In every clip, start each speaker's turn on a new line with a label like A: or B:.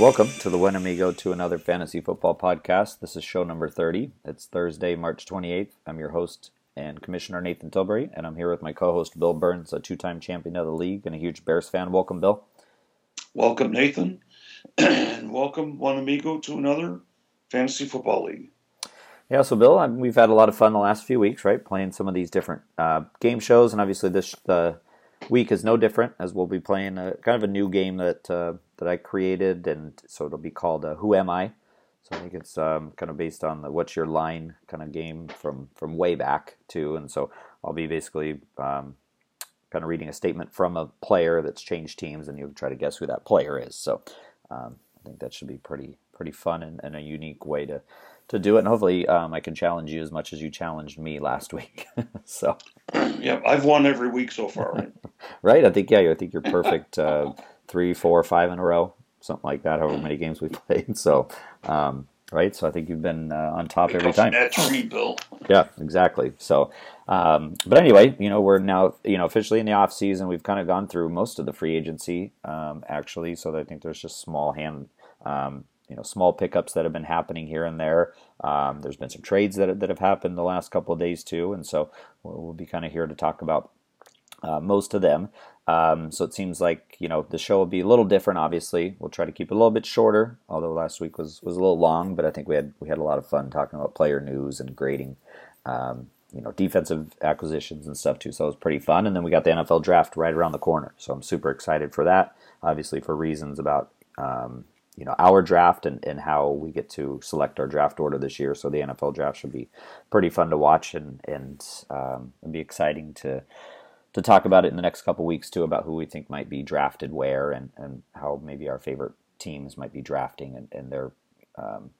A: Welcome to the One Amigo to another fantasy football podcast. This is show number 30. It's Thursday, March 28th. I'm your host and Commissioner Nathan Tilbury, and I'm here with my co host Bill Burns, a two time champion of the league and a huge Bears fan. Welcome, Bill.
B: Welcome, Nathan. and welcome, One Amigo, to another fantasy football league.
A: Yeah, so Bill, we've had a lot of fun the last few weeks, right? Playing some of these different uh, game shows, and obviously this uh, week is no different, as we'll be playing a, kind of a new game that uh, that I created, and so it'll be called uh, Who Am I? So I think it's um, kind of based on the What's Your Line kind of game from from way back too, and so I'll be basically um, kind of reading a statement from a player that's changed teams, and you'll try to guess who that player is. So um, I think that should be pretty pretty fun and, and a unique way to to do it. And hopefully, um, I can challenge you as much as you challenged me last week. so,
B: yeah, I've won every week so far. Right?
A: right? I think yeah, I think you're perfect. Uh, three, four, five in a row, something like that. However many games we played. So, um, right. So I think you've been uh, on top every time.
B: That tree, Bill.
A: Yeah, exactly. So, um, but anyway, you know, we're now you know officially in the off season. We've kind of gone through most of the free agency um, actually. So I think there's just small hand. Um, you know, small pickups that have been happening here and there. Um, there's been some trades that, that have happened the last couple of days too, and so we'll, we'll be kind of here to talk about uh, most of them. Um, so it seems like you know the show will be a little different. Obviously, we'll try to keep it a little bit shorter. Although last week was was a little long, but I think we had we had a lot of fun talking about player news and grading. Um, you know, defensive acquisitions and stuff too. So it was pretty fun. And then we got the NFL draft right around the corner. So I'm super excited for that. Obviously, for reasons about um, you know our draft and, and how we get to select our draft order this year. So the NFL draft should be pretty fun to watch and and um, be exciting to to talk about it in the next couple weeks too about who we think might be drafted where and, and how maybe our favorite teams might be drafting and, and their um,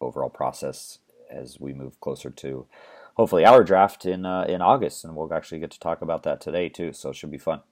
A: overall process as we move closer to hopefully our draft in uh, in August. And we'll actually get to talk about that today too. So it should be fun.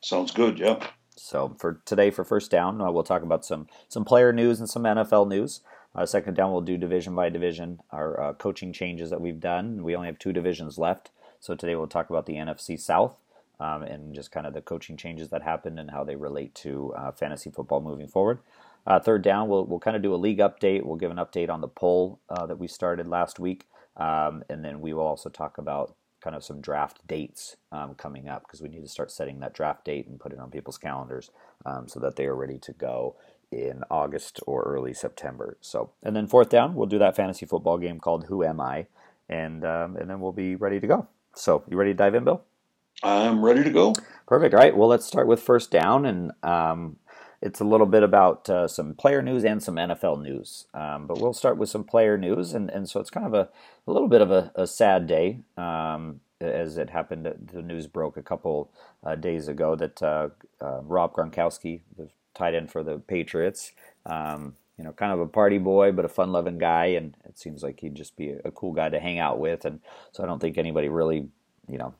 B: Sounds good. Yeah
A: so for today for first down uh, we'll talk about some some player news and some NFL news uh, second down we'll do division by division our uh, coaching changes that we've done we only have two divisions left so today we'll talk about the NFC South um, and just kind of the coaching changes that happened and how they relate to uh, fantasy football moving forward. Uh, third down, we'll, we'll kind of do a league update. We'll give an update on the poll uh, that we started last week. Um, and then we will also talk about kind of some draft dates um, coming up because we need to start setting that draft date and put it on people's calendars um, so that they are ready to go in August or early September. So, and then fourth down, we'll do that fantasy football game called Who Am I, and um, and then we'll be ready to go. So, you ready to dive in, Bill?
B: I'm ready to go.
A: Perfect. All right. Well, let's start with first down, and um, it's a little bit about uh, some player news and some NFL news. Um, but we'll start with some player news, and, and so it's kind of a, a little bit of a, a sad day. Um, as it happened, the news broke a couple uh, days ago that uh, uh Rob Gronkowski, the tight end for the Patriots, um, you know, kind of a party boy, but a fun loving guy. And it seems like he'd just be a cool guy to hang out with. And so I don't think anybody really, you know,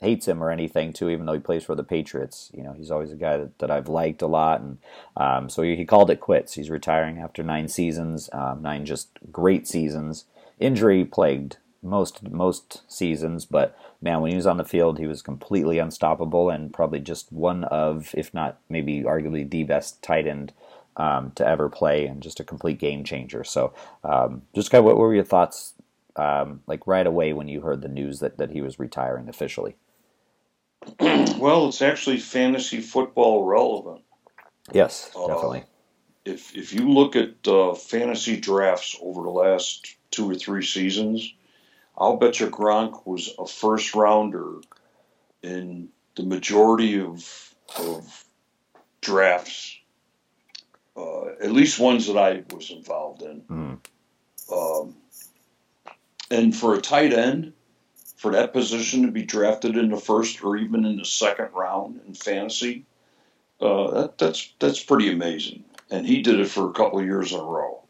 A: hates him or anything too, even though he plays for the Patriots. You know, he's always a guy that, that I've liked a lot. And um, so he, he, called it quits. He's retiring after nine seasons, um, nine just great seasons, injury plagued most most seasons, but man, when he was on the field, he was completely unstoppable and probably just one of, if not maybe arguably the best tight end um, to ever play and just a complete game changer. So, um, just kind of what were your thoughts, um, like right away when you heard the news that, that he was retiring officially?
B: Well, it's actually fantasy football relevant.
A: Yes, uh, definitely. Uh,
B: if if you look at uh, fantasy drafts over the last two or three seasons, I'll bet you Gronk was a first rounder in the majority of of drafts uh, at least ones that I was involved in. Mm. Um, and for a tight end, for that position to be drafted in the first or even in the second round in fantasy, uh, that, that's that's pretty amazing. And he did it for a couple of years in a row.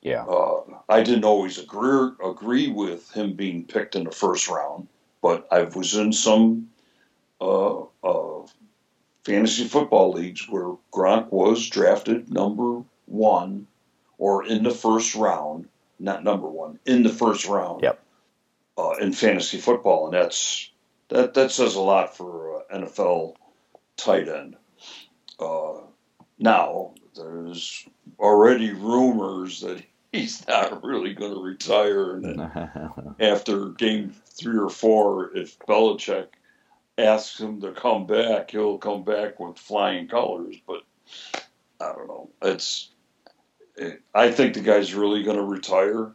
A: Yeah.
B: Uh, I didn't always agree agree with him being picked in the first round, but I was in some uh, uh fantasy football leagues where Gronk was drafted number one or in the first round, not number one, in the first round.
A: Yep.
B: Uh, in fantasy football, and that's that that says a lot for uh, NFL tight end. Uh, now there's already rumors that he's not really going to retire. And after game three or four, if Belichick asks him to come back, he'll come back with flying colors. But I don't know. It's I think the guy's really going to retire.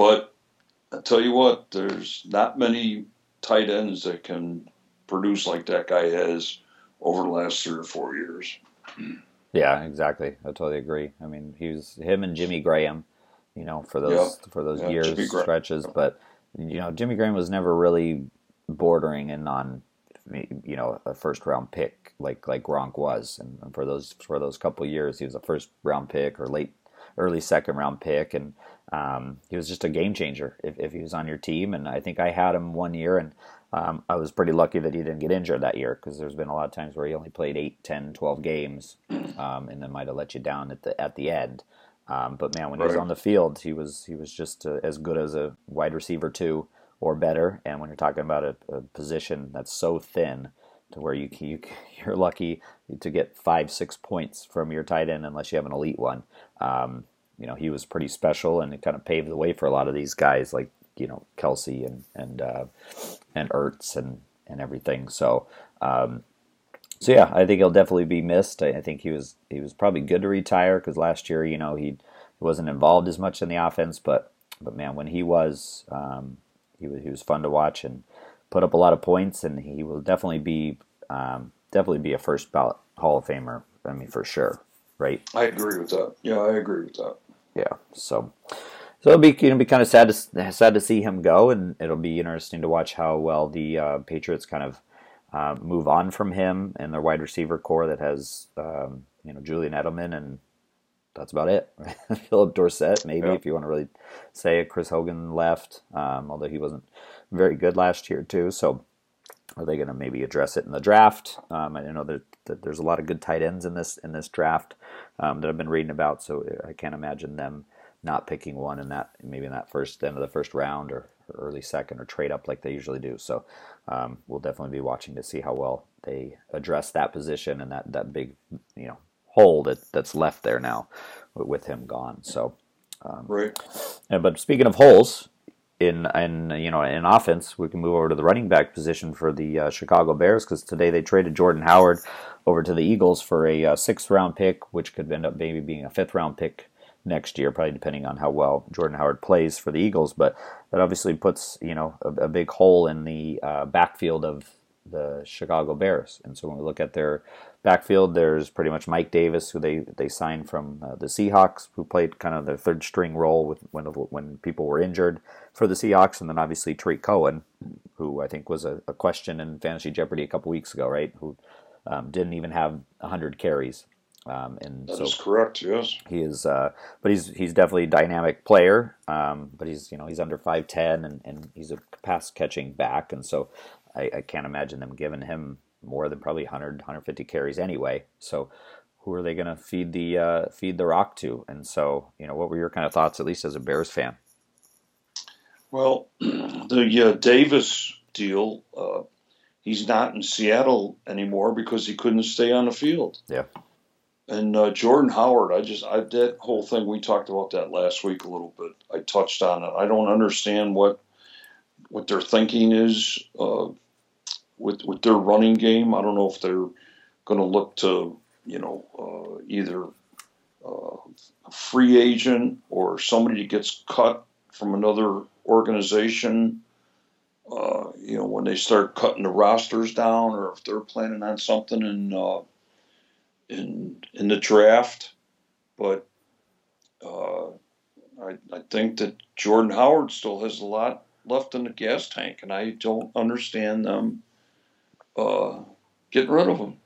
B: But I tell you what, there's not many tight ends that can produce like that guy has over the last three or four years.
A: Yeah, exactly. I totally agree. I mean, he was him and Jimmy Graham, you know, for those yeah. for those yeah, years stretches. But you know, Jimmy Graham was never really bordering in on you know a first round pick like like Gronk was, and for those for those couple years, he was a first round pick or late early second round pick, and um, he was just a game changer if, if he was on your team. And I think I had him one year, and um, I was pretty lucky that he didn't get injured that year because there's been a lot of times where he only played 8, 10, 12 games, um, and then might have let you down at the at the end. Um, but man, when right. he was on the field, he was he was just uh, as good as a wide receiver too, or better. And when you're talking about a, a position that's so thin to where you, you you're lucky to get five six points from your tight end unless you have an elite one. Um, you know, he was pretty special, and it kind of paved the way for a lot of these guys like you know Kelce and and uh, and Ertz and and everything. So um, so yeah, I think he'll definitely be missed. I, I think he was he was probably good to retire because last year you know he wasn't involved as much in the offense, but but man, when he was um, he was he was fun to watch and put up a lot of points, and he will definitely be um, definitely be a first ballot Hall of Famer. I mean, for sure, right?
B: I agree with that. Yeah, I agree with that.
A: Yeah. So so it'll be you know be kind of sad to sad to see him go, and it'll be interesting to watch how well the uh, Patriots kind of uh, move on from him and their wide receiver core that has um, you know Julian Edelman and that's about it. Phillip Dorsett, maybe yeah. if you want to really say it. Chris Hogan left, um, although he wasn't very good last year too. So are they going to maybe address it in the draft? Um, I know that, that, there's a lot of good tight ends in this in this draft um, that I've been reading about, so I can't imagine them not picking one in that maybe in that first end of the first round or, or early second or trade up like they usually do. So um, we'll definitely be watching to see how well they address that position and that that big you know hole that that's left there now with him gone. So
B: um, right.
A: And, but speaking of holes. In, in you know in offense, we can move over to the running back position for the uh, Chicago Bears because today they traded Jordan Howard over to the Eagles for a uh, sixth round pick, which could end up maybe being a fifth round pick next year, probably depending on how well Jordan Howard plays for the Eagles. But that obviously puts you know a, a big hole in the uh, backfield of the Chicago Bears. And so when we look at their backfield, there's pretty much Mike Davis, who they they signed from uh, the Seahawks, who played kind of the third string role with when when people were injured for the Seahawks, and then obviously Tarik Cohen, who I think was a, a question in Fantasy Jeopardy a couple weeks ago, right? Who um, didn't even have 100 carries um, and
B: that
A: so
B: is correct. Yes,
A: he is. Uh, but he's he's definitely a dynamic player. Um, but he's you know he's under five ten and, and he's a pass catching back, and so I, I, can't imagine them giving him more than probably 100 150 carries anyway. So who are they going to feed the uh, feed the rock to? And so you know what were your kind of thoughts, at least as a Bears fan?
B: Well, the uh, Davis deal. Uh, he's not in Seattle anymore because he couldn't stay on the field.
A: Yeah.
B: And uh, Jordan Howard, I just I, that whole thing we talked about that last week a little bit. I touched on it. I don't understand what what their thinking is uh, with with their running game. I don't know if they're going to look to you know uh, either uh, a free agent or somebody that gets cut from another organization. Uh, you know when they start cutting the rosters down, or if they're planning on something in uh, in in the draft, but I, I think that Jordan Howard still has a lot left in the gas tank, and I don't understand them uh, getting rid of him.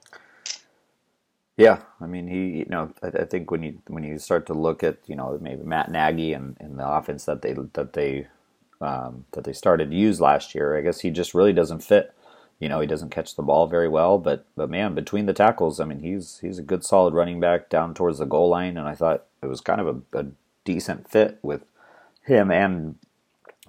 A: Yeah, I mean, he, you know, I, I, think when you when you start to look at, you know, maybe Matt Nagy and, and the offense that they that they um, that they started to use last year, I guess he just really doesn't fit you know, he doesn't catch the ball very well, but but man, between the tackles, I mean, he's he's a good solid running back down towards the goal line, and I thought it was kind of a, a decent fit with him and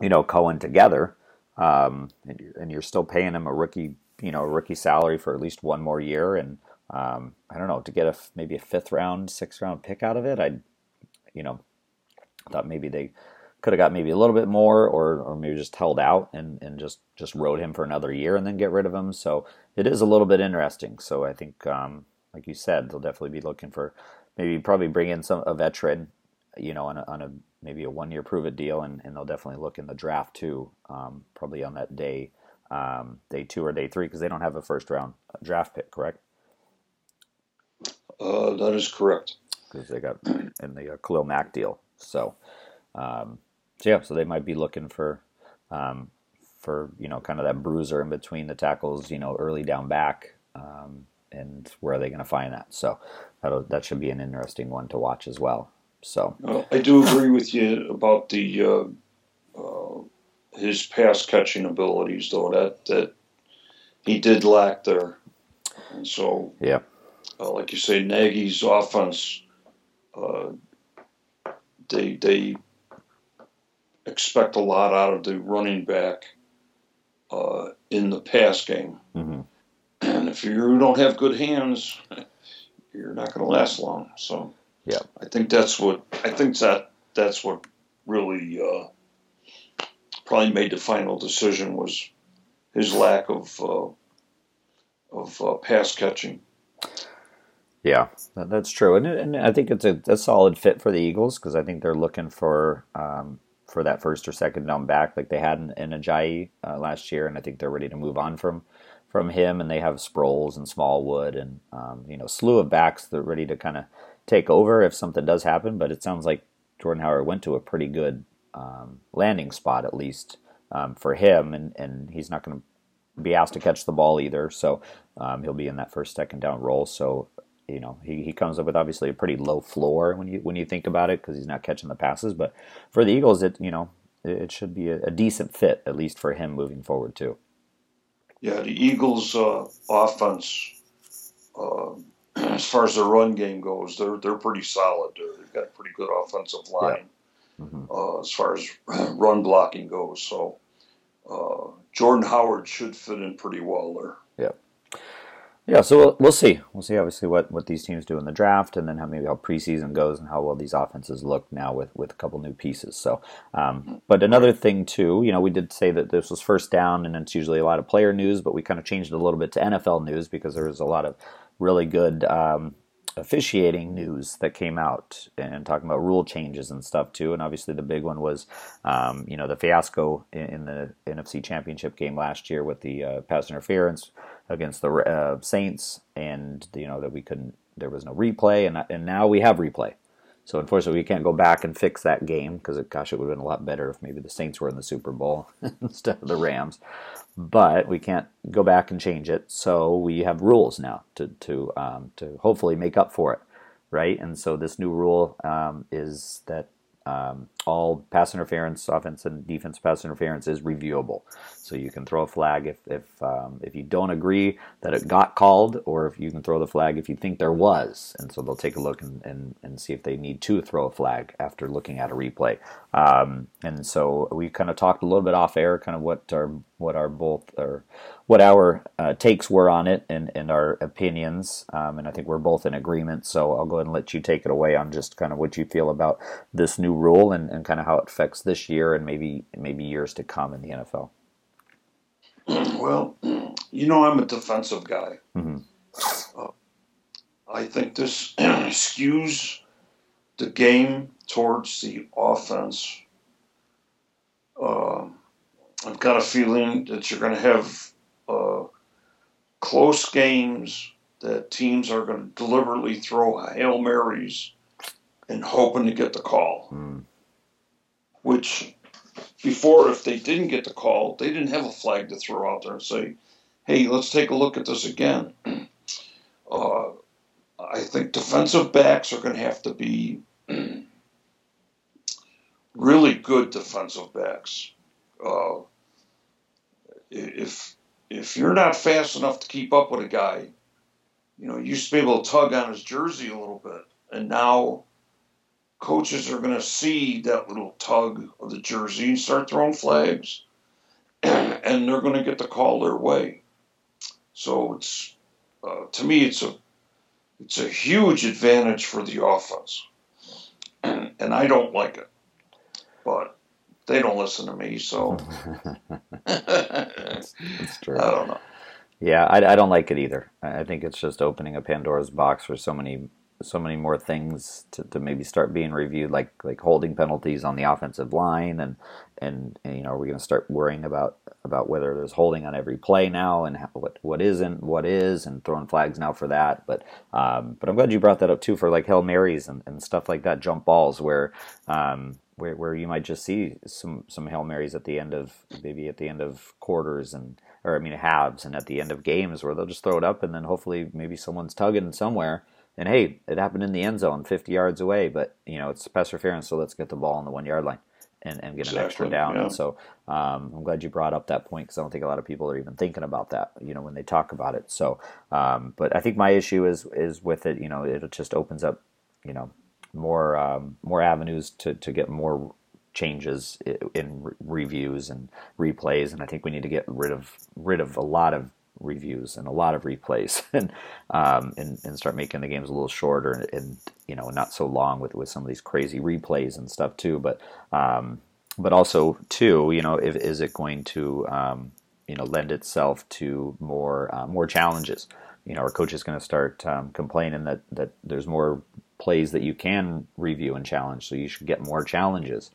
A: you know Cohen together. Um, and, and, you're still paying him a rookie, you know, rookie salary for at least one more year, and um, I don't know to get a maybe a fifth round, sixth round pick out of it. I, you know, thought maybe they could have got maybe a little bit more, or or maybe just held out and and just just rode him for another year and then get rid of him. So it is a little bit interesting. So I think, um, like you said, they'll definitely be looking for maybe probably bring in some a veteran, you know, on a, on a maybe a one year prove it deal, and, and they'll definitely look in the draft too, um, probably on that day um, day two or day three because they don't have a first round draft pick, correct?
B: Uh, that is correct.
A: Because they got in the uh, Khalil Mack deal. So, um, so yeah, so they might be looking for um, for you know kind of that bruiser in between the tackles, you know, early down back, um, and where are they going to find that? So that that should be an interesting one to watch as well. So
B: uh, I do agree with you about the uh, uh, his pass catching abilities, though that that he did lack there, and so
A: yeah,
B: uh, like you say, Nagy's offense, uh, they they expect a lot out of the running back uh, in the pass game,
A: mm-hmm.
B: and if you don't have good hands, you're not going to last long. So
A: yeah,
B: I think that's what I think that that's what really uh, probably made the final decision was his lack of uh, of uh, pass catching.
A: Yeah, that's true, and, and I think it's a, a solid fit for the Eagles because I think they're looking for um, for that first or second down back like they had in, in Ajayi uh, last year, and I think they're ready to move on from from him. And they have Sproles and Smallwood and um, you know slew of backs that are ready to kind of take over if something does happen. But it sounds like Jordan Howard went to a pretty good um, landing spot at least um, for him, and and he's not going to be asked to catch the ball either, so um, he'll be in that first second down role. So you know he, he comes up with obviously a pretty low floor when you when you think about it because he's not catching the passes. But for the Eagles, it you know it, it should be a, a, decent fit at least for him moving forward too.
B: Yeah, the Eagles' uh, offense, uh, as far as their run game goes, they're they're pretty solid. They've got a pretty good offensive line yeah. mm-hmm. uh, as far as run blocking goes. So uh, Jordan Howard should fit in pretty well there.
A: Yeah, yeah. so we'll, we'll see. We'll see obviously what, what these teams do in the draft, and then how maybe how preseason goes and how well these offenses look now with, with a couple new pieces. So, um, but another thing too, you know, we did say that this was first down, and it's usually a lot of player news, but we kind of changed it a little bit to NFL news because there was a lot of really good um, officiating news that came out and talking about rule changes and stuff too. And obviously, the big one was, um, you know, the fiasco in, in, the NFC Championship game last year with the uh, pass interference against the uh, Saints, and you know that we couldn't, there was no replay, and and now we have replay. So unfortunately, we can't go back and fix that game because, gosh, it would have been a lot better if maybe the Saints were in the Super Bowl instead of the Rams. But we can't go back and change it, so we have rules now to to um, to hopefully make up for it, right? And so this new rule um, is that um, all pass interference, offense and defense pass interference is reviewable. So you can throw a flag if if um, if you don't agree that it got called, or if you can throw the flag if you think there was. And so they'll take a look and, and, and see if they need to throw a flag after looking at a replay. Um, and so we kind of talked a little bit off air, kind of what our what our both or what our uh, takes were on it and, and our opinions. Um, and I think we're both in agreement. So I'll go ahead and let you take it away on just kind of what you feel about this new rule and, and kind of how it affects this year and maybe maybe years to come in the NFL.
B: Well, you know, I'm a defensive guy.
A: Mm-hmm.
B: Uh, I think this skews the game towards the offense. Uh, I've got a feeling that you're going to have uh, close games that teams are going to deliberately throw Hail Marys and hoping to get the call.
A: Mm.
B: Which, before, if they didn't get the call, they didn't have a flag to throw out there and say, hey, let's take a look at this again. Uh, I think defensive backs are going to have to be really good defensive backs. Uh, if if you're not fast enough to keep up with a guy, you know, you used to be able to tug on his jersey a little bit, and now coaches are going to see that little tug of the jersey and start throwing flags, and they're going to get the call their way. So it's uh, to me, it's a it's a huge advantage for the offense. And, and I don't like it. But they don't listen to me, so
A: that's, that's true.
B: I don't know.
A: Yeah, I, I don't like it either. I think it's just opening a Pandora's box for so many so many more things to, to maybe start being reviewed, like like holding penalties on the offensive line, and and, and you know, are we going to start worrying about about whether there's holding on every play now, and how, what what isn't, what is, and throwing flags now for that. But um, but I'm glad you brought that up too for like hail marys and, and stuff like that, jump balls, where um, where where you might just see some some hail marys at the end of maybe at the end of quarters and or I mean halves and at the end of games where they'll just throw it up and then hopefully maybe someone's tugging somewhere and hey, it happened in the end zone, 50 yards away, but you know it's pass interference, so let's get the ball on the one yard line and, and get exactly, an extra down. Yeah. And so um, I'm glad you brought up that point because I don't think a lot of people are even thinking about that, you know, when they talk about it. So, um, but I think my issue is is with it, you know, it just opens up, you know, more um, more avenues to to get more changes in reviews and replays, and I think we need to get rid of rid of a lot of reviews and a lot of replays and, um, and and start making the games a little shorter and, and, you know not so long with with some of these crazy replays and stuff too. But um, but also too you know if, is it going to um, you know lend itself to more uh, more challenges? You know our coach is going to start um, complaining that that there's more plays that you can review and challenge so you should get more challenges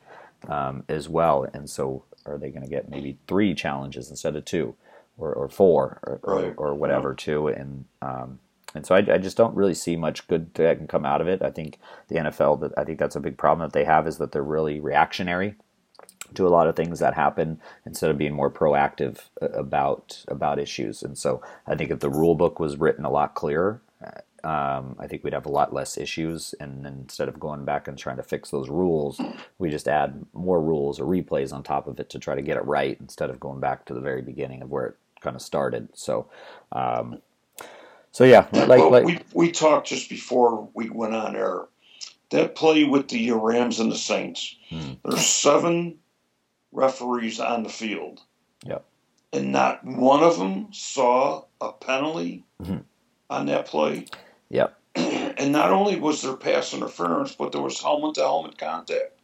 A: um, as well? And so are they going to get maybe three challenges instead of two or, or four or, right. or, or, whatever yeah. too. And um, and so I, I, just don't really see much good that can come out of it. I think the NFL that I think that's a big problem that they have is that they're really reactionary to a lot of things that happen instead of being more proactive about about issues. And so I think if the rule book was written a lot clearer, um, I think we'd have a lot less issues. And instead of going back and trying to fix those rules, we just add more rules or replays on top of it to try to get it right instead of going back to the very beginning of where it kind of started. So, um, so yeah, like,
B: well,
A: like
B: we we talked just before we went on air. That play with the Rams and the Saints. Hmm. There's seven referees on the field.
A: Yep.
B: And not one of them saw a penalty mm-hmm. on that play.
A: Yep.
B: And not only was there pass interference, but there was helmet to helmet contact.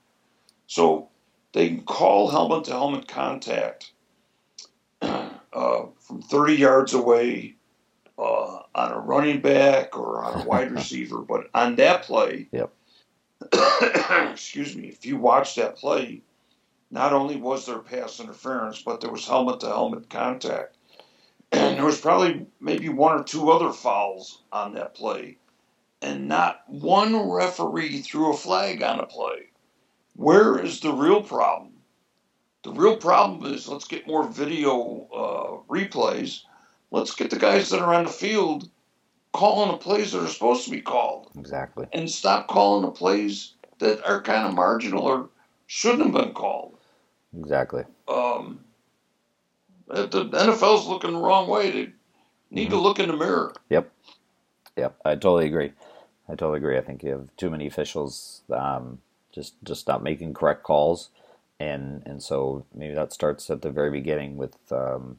B: So they can call helmet to helmet contact uh, from 30 yards away uh, on a running back or on a wide receiver. But on that play,
A: yep.
B: excuse me, if you watch that play, not only was there pass interference, but there was helmet to helmet contact. And there was probably maybe one or two other fouls on that play. And not one referee threw a flag on a play. Where is the real problem? The real problem is let's get more video uh, replays. Let's get the guys that are on the field calling the plays that are supposed to be called.
A: Exactly.
B: And stop calling the plays that are kind of marginal or shouldn't have been called.
A: Exactly.
B: Um, the NFL's looking the wrong way. They need mm-hmm. to look in the mirror.
A: Yep. Yep. I totally agree. I totally agree. I think you have too many officials um, just just not making correct calls and and so maybe that starts at the very beginning with um,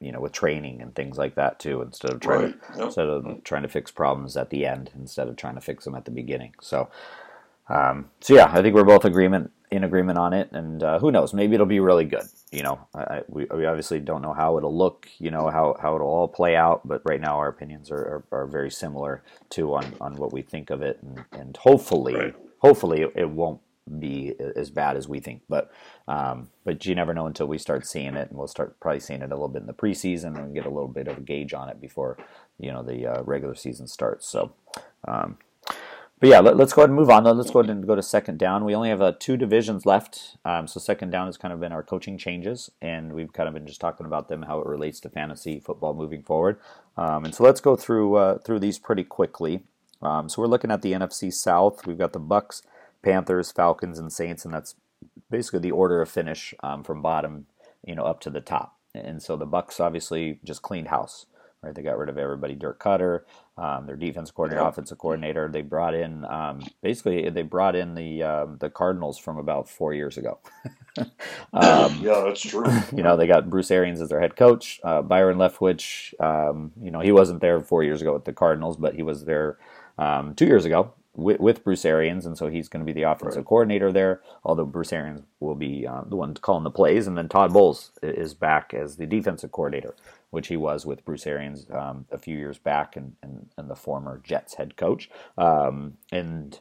A: you know with training and things like that too instead of trying right. to, yep. instead of trying to fix problems at the end instead of trying to fix them at the beginning so um, so yeah I think we're both agreement in agreement on it and uh, who knows maybe it'll be really good you know I, we, we obviously don't know how it'll look you know how, how it'll all play out but right now our opinions are, are, are very similar to on, on what we think of it and, and hopefully right. hopefully it, it won't be as bad as we think. But um, but you never know until we start seeing it, and we'll start probably seeing it a little bit in the preseason and get a little bit of a gauge on it before you know the uh, regular season starts. So. Um, but yeah, let, us go ahead and move on. Let's go ahead and go to second down. We only have uh, two divisions left, um, so second down has kind of been our coaching changes, and we've kind of been just talking about them, how it relates to fantasy football moving forward. Um, and so let's go through uh, through these pretty quickly. Um, so we're looking at the NFC South. We've got the Bucs Panthers, Falcons, and Saints, and that's basically the order of finish um, from bottom, you know, up to the top. And so the Bucs obviously just cleaned house. Right? They got rid of everybody. Dirk Koetter, um, their defense coordinator,
B: Yeah.
A: offensive coordinator. They brought in um, basically they brought in the um, the Cardinals from about four years ago. um,
B: Yeah, that's true.
A: you know, they got Bruce Arians as their head coach. Uh, Byron Leftwich, um, you know, he wasn't there four years ago with the Cardinals, but he was there um, two years ago with, with Bruce Arians, and so he's going to be the offensive
B: Right.
A: coordinator there. Although Bruce Arians will be uh, the one calling the plays, and then Todd Bowles is back as the defensive coordinator, which he was with Bruce Arians um, a few years back, and, and, and the former Jets head coach. Um, and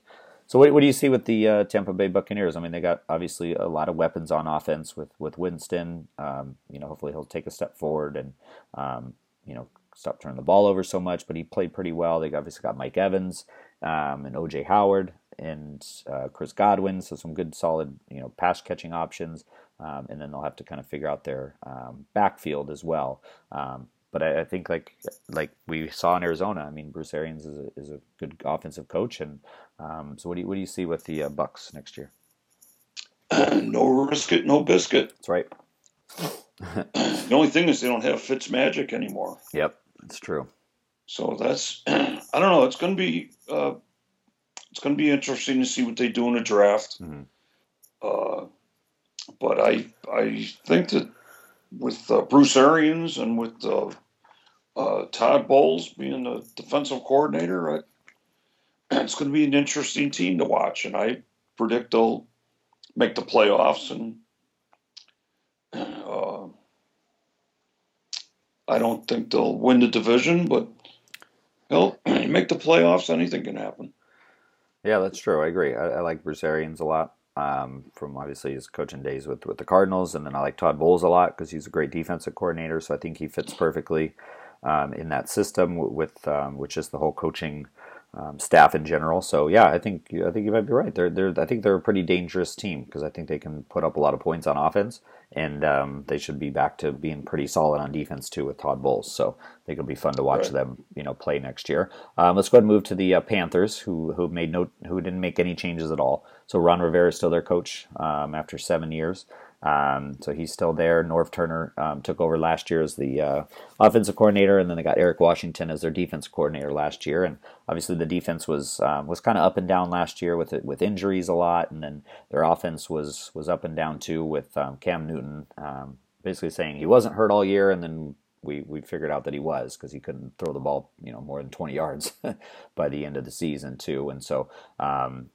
A: so, what, what do you see with the uh, Tampa Bay Buccaneers? I mean, they got obviously a lot of weapons on offense with with Winston. Um, you know, hopefully he'll take a step forward and um, you know stop turning the ball over so much. But he played pretty well. They obviously got Mike Evans um, and OJ Howard and uh, Chris Godwin, so some good solid you know pass catching options. Um, and then they'll have to kind of figure out their um, backfield as well. Um, but I, I think like like we saw in Arizona, I mean Bruce Arians is a, is a good offensive coach, and um, so what do you what do you see with the uh, Bucs next year?
B: no risk it, no biscuit.
A: That's right.
B: The only thing is they don't have Fitz Magic anymore.
A: Yep, that's true.
B: So that's I don't know. It's going to be uh, it's going to be interesting to see what they do in the draft.
A: Mhm.
B: Uh, but I I think that with uh, Bruce Arians and with uh, uh, Todd Bowles being the defensive coordinator, I, it's going to be an interesting team to watch, and I predict they'll make the playoffs and. Uh, I don't think they'll win the division, but Hell, make the playoffs, anything can happen.
A: Yeah, that's true. I agree. I, I like Bruce Arians a lot um, from obviously his coaching days with, with the Cardinals, and then I like Todd Bowles a lot because he's a great defensive coordinator. So I think he fits perfectly um, in that system with um, which is the whole coaching um, staff in general. So yeah, I think I think you might be right. They're they're I think they're a pretty dangerous team because I think they can put up a lot of points on offense, and um, they should be back to being pretty solid on defense too with Todd Bowles. So I think it'll be fun to watch
B: Right.
A: them you know play next year. Um, let's go ahead and move to the uh, Panthers, who who made no who didn't make any changes at all. So Ron Rivera is still their coach um, after seven years. Um, so he's still there. Norv Turner um, took over last year as the uh, offensive coordinator, and then they got Eric Washington as their defense coordinator last year. And obviously, the defense was um, was kind of up and down last year with with injuries a lot, and then their offense was was up and down too with um, Cam Newton um, basically saying he wasn't hurt all year, and then we we figured out that he was because he couldn't throw the ball you know more than 20 yards by the end of the season too. And so um,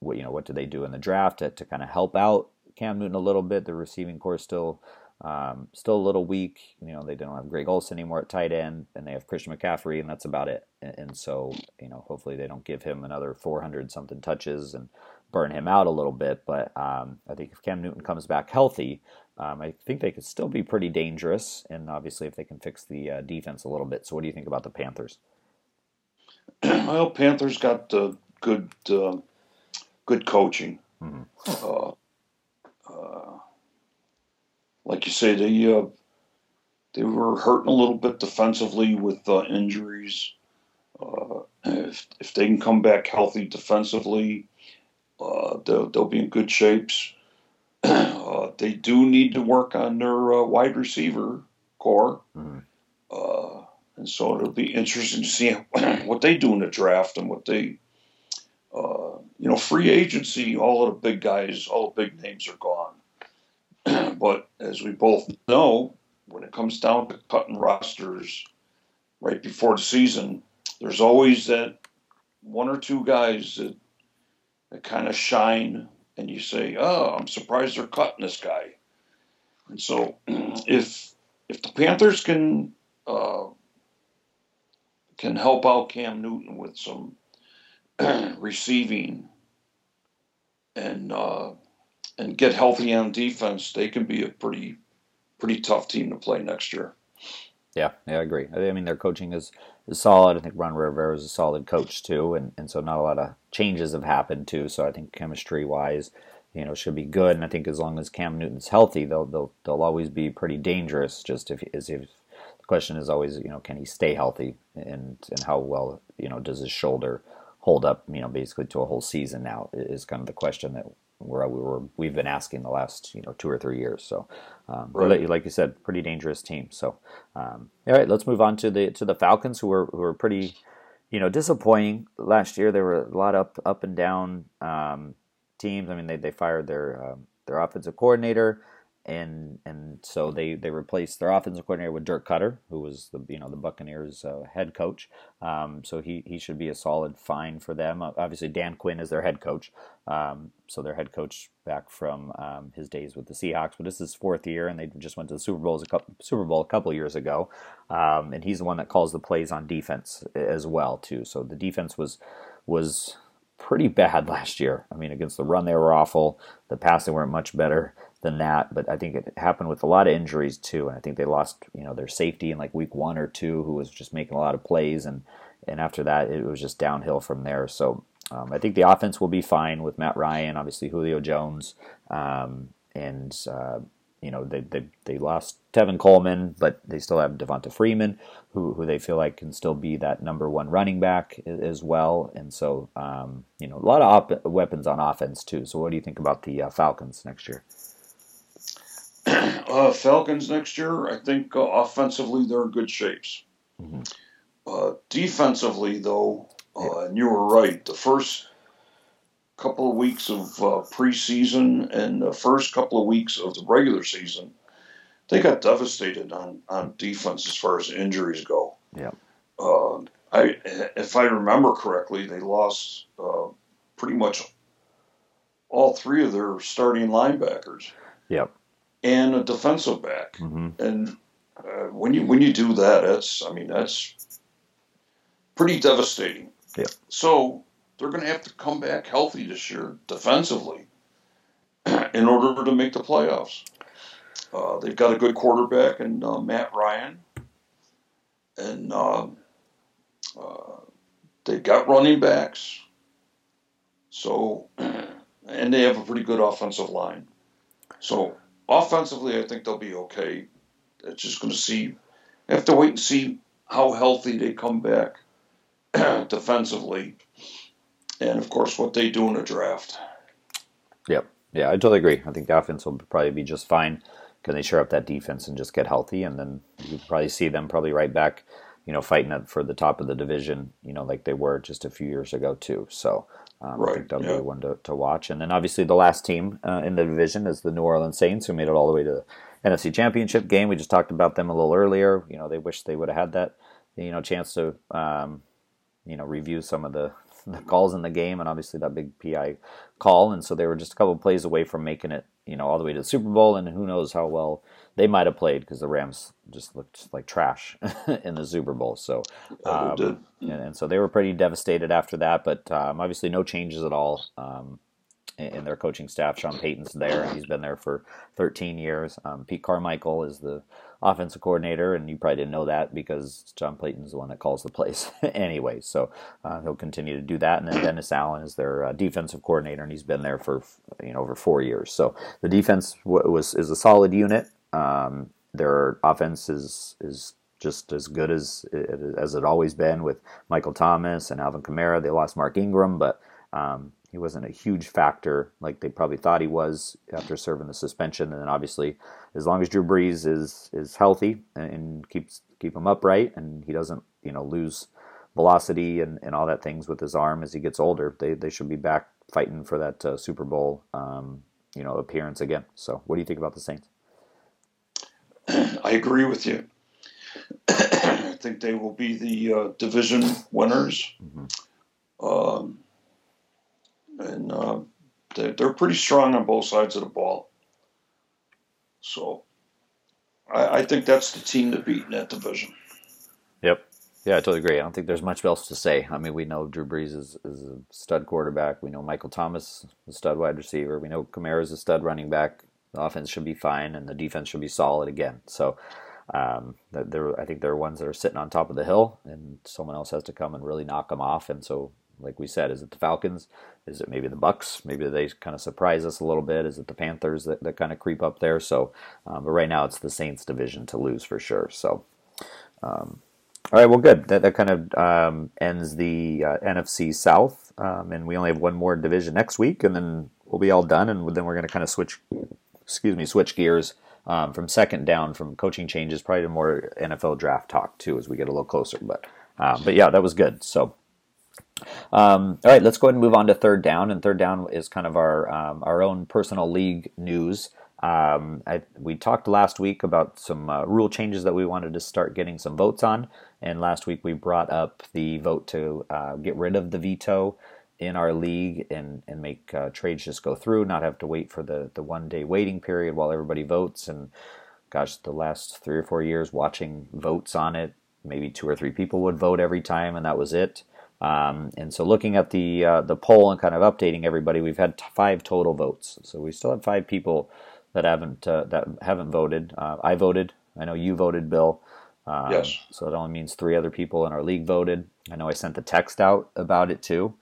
A: what you know what do they do in the draft to, to kind of help out Cam Newton a little bit? The receiving core still um, still a little weak. You know they don't have Greg Olsen anymore at tight end, and they have Christian McCaffrey, and that's about it. And, and so you know hopefully they don't give him another 400 something touches and burn him out a little bit. But um, I think if Cam Newton comes back healthy. Um, I think they could still be pretty dangerous, and obviously if they can fix the uh, defense a little bit. So, what do you think about the Panthers?
B: well, Panthers got uh, good uh, good coaching.
A: Mhm.
B: Uh, like you say, they uh, they were hurting a little bit defensively with uh, injuries. Uh, if if they can come back healthy defensively, uh, they'll they'll be in good shapes. uh, they do need to work on their uh, wide receiver core.
A: Mhm.
B: Uh, and so it'll be interesting to see what they do in the draft and what they, uh, you know, free agency. All of the big guys, all the big names are gone. but as we both know, when it comes down to cutting rosters right before the season, there's always that one or two guys that that kind of shine, and you say, "Oh, I'm surprised they're cutting this guy." And so, if if the Panthers can uh, can help out Cam Newton with some receiving and uh, and get healthy on defense, they can be a pretty pretty tough team to play next year.
A: Yeah, yeah, I agree. I mean, their coaching is, is solid. I think Ron Rivera is a solid coach too, and, and so not a lot of changes have happened too. So I think chemistry wise, you know, should be good. And I think as long as Cam Newton's healthy, they'll they'll they'll always be pretty dangerous. Just if as if the question is always, you know, can he stay healthy, and and how well, you know, does his shoulder hold up, you know, basically to a whole season now is kind of the question that where we were we've been asking the last you know two or three years. So, um,
B: Right.
A: like you said, pretty dangerous team. So, um, all right, let's move on to the to the Falcons, who were who were pretty you know disappointing last year. There were a lot up up and down um, teams. I mean, they they fired their um, their offensive coordinator. And and so they, they replaced their offensive coordinator with Dirk Koetter, who was the you know the Buccaneers uh, head coach. Um, so he, he should be a solid find for them. Obviously, Dan Quinn is their head coach. Um, so their head coach back from um, his days with the Seahawks, but this is his fourth year, and they just went to the Super Bowl a couple, Super Bowl a couple years ago. Um, and he's the one that calls the plays on defense as well too. So the defense was was pretty bad last year. I mean, against the run they were awful. The pass they weren't much better than that. But I think it happened with a lot of injuries too. And I think they lost you know their safety in like week one or two, who was just making a lot of plays and and after that it was just downhill from there. So um, I think the offense will be fine with Matt Ryan, obviously Julio Jones, um, and uh, you know they, they they lost Tevin Coleman, but they still have Devonta Freeman, who who they feel like can still be that number one running back as well. And so um, you know a lot of op- weapons on offense too. So what do you think about the uh, Falcons next year?
B: Uh, Falcons next year, I think uh, offensively they're in good shapes.
A: Mhm.
B: Uh, defensively, though, uh, and you were right. The first couple of weeks of uh, preseason and the first couple of weeks of the regular season, they got devastated on, on defense as far as injuries go.
A: Yeah.
B: Uh, I, if I remember correctly, they lost uh, pretty much all three of their starting linebackers
A: Yep.
B: And a defensive back.
A: hmm
B: And uh, when you when you do that, that's I mean that's pretty devastating.
A: Yeah.
B: So they're going to have to come back healthy this year defensively in order to make the playoffs. Uh, they've got a good quarterback in uh, Matt Ryan, and um uh, they've got running backs. So, and they have a pretty good offensive line. So offensively, I think they'll be okay. It's just going to see. Have to wait and see how healthy they come back defensively, and of course what they do in the draft.
A: Yep. Yeah, I totally agree. I think the offense will probably be just fine. Can they shore up that defense and just get healthy, and then you probably see them probably right back, you know, fighting for the top of the division, you know, like they were just a few years ago too. So um, I think that'll
B: yeah.
A: be one to, to watch. And then obviously the last team uh, in the division is the New Orleans Saints, who made it all the way to the NFC Championship game. We just talked about them a little earlier. You know, they wish they would have had that, you know, chance to, um, you know, review some of the the calls in the game, and obviously that big PI call, and so they were just a couple plays away from making it, you know, all the way to the Super Bowl, and who knows how well they might have played because the Rams just looked like trash in the Super Bowl. So, um, and, and so they were pretty devastated after that. But um, obviously, no changes at all um, in, in their coaching staff. Sean Payton's there, and he's been there for 13 years. Um, Pete Carmichael is the offensive coordinator, and you probably didn't know that because John Payton's the one that calls the plays anyway. So uh, he'll continue to do that. And then Dennis Allen is their uh, defensive coordinator, and he's been there for you know over four years. So the defense w- was is a solid unit. Um, their offense is is just as good as as it always been with Michael Thomas and Alvin Kamara. They lost Mark Ingram, but um, he wasn't a huge factor like they probably thought he was after serving the suspension. And then obviously, as long as Drew Brees is is healthy and, and keeps keep him upright and he doesn't you know lose velocity and, and all that things with his arm as he gets older, they they should be back fighting for that uh, Super Bowl um, you know appearance again. So what do you think about the Saints?
B: I agree with you. I think they will be the uh, division winners. Um, and uh, they, they're pretty strong on both sides of the ball. So I, I think that's the team to beat in that division.
A: Yep. Yeah, I totally agree. I don't think there's much else to say. I mean, we know Drew Brees is, is a stud quarterback. We know Michael Thomas is a stud wide receiver. We know Kamara is a stud running back. The offense should be fine, and the defense should be solid again. So, um, there, I think there are ones that are sitting on top of the hill, and someone else has to come and really knock them off. And so, like we said, is it the Falcons? Is it maybe the Bucs? Maybe they kind of surprise us a little bit. Is it the Panthers that, that kind of creep up there? So, um, but right now it's the Saints division to lose for sure. So. All right, well, good. That, that kind of um, ends the uh, NFC South, um, and we only have one more division next week, and then we'll be all done, and then we're going to kind of switch, excuse me, switch gears um, from second down from coaching changes, probably to more NFL draft talk too as we get a little closer. But uh, but yeah, that was good. So. Um, all right, let's go ahead and move on to third down. And third down is kind of our um, our own personal league news. Um, I, we talked last week about some uh, rule changes that we wanted to start getting some votes on, and last week we brought up the vote to uh, get rid of the veto in our league and and make uh, trades just go through, not have to wait for the the one day waiting period while everybody votes. And gosh, the last three or four years watching votes on it, maybe two or three people would vote every time, and that was it. Um, and so, looking at the uh, the poll and kind of updating everybody, we've had t- five total votes. So we still have five people that haven't uh, that haven't voted. Uh, I voted. I know you voted, Bill.
B: Um, yes.
A: So it only means three other people in our league voted. I know I sent the text out about it too.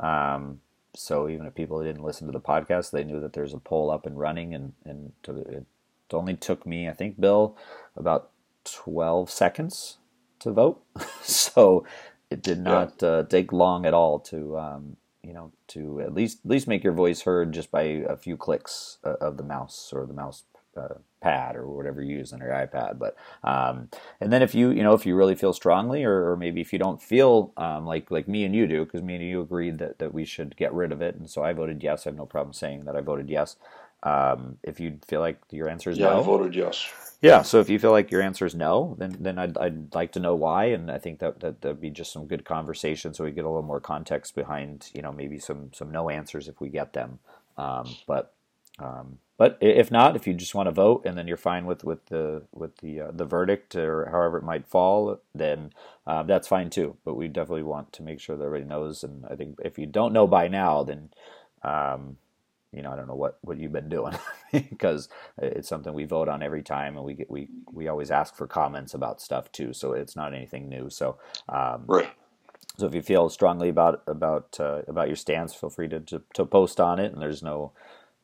A: Um, so even if people didn't listen to the podcast, they knew that there's a poll up and running, and and it only took me, I think, Bill, about 12 seconds to vote. so it did not yeah. uh, take long at all to um, you know to at least at least make your voice heard just by a few clicks uh, of the mouse or the mouse uh, pad or whatever you use on your iPad. But um, and then if you you know if you really feel strongly, or, or maybe if you don't feel um, like like me and you do, because me and you agreed that that we should get rid of it, and so I voted yes. I have no problem saying that I voted yes. Um, if you feel like your answer is
B: yeah,
A: no,
B: I voted yes.
A: Yeah, so if you feel like your answer is no, then then I'd, I'd like to know why, and I think that, that that'd be just some good conversation, so we get a little more context behind, you know, maybe some some no answers if we get them. Um, but um, but if not, if you just want to vote and then you're fine with, with the with the uh, the verdict or however it might fall, then uh, that's fine too. But we definitely want to make sure that everybody knows. And I think if you don't know by now, then um, you know, I don't know what, what you've been doing because it's something we vote on every time, and we get we we always ask for comments about stuff too. So it's not anything new. So um,
B: right.
A: So if you feel strongly about about uh, about your stance, feel free to, to, to post on it, and there's no,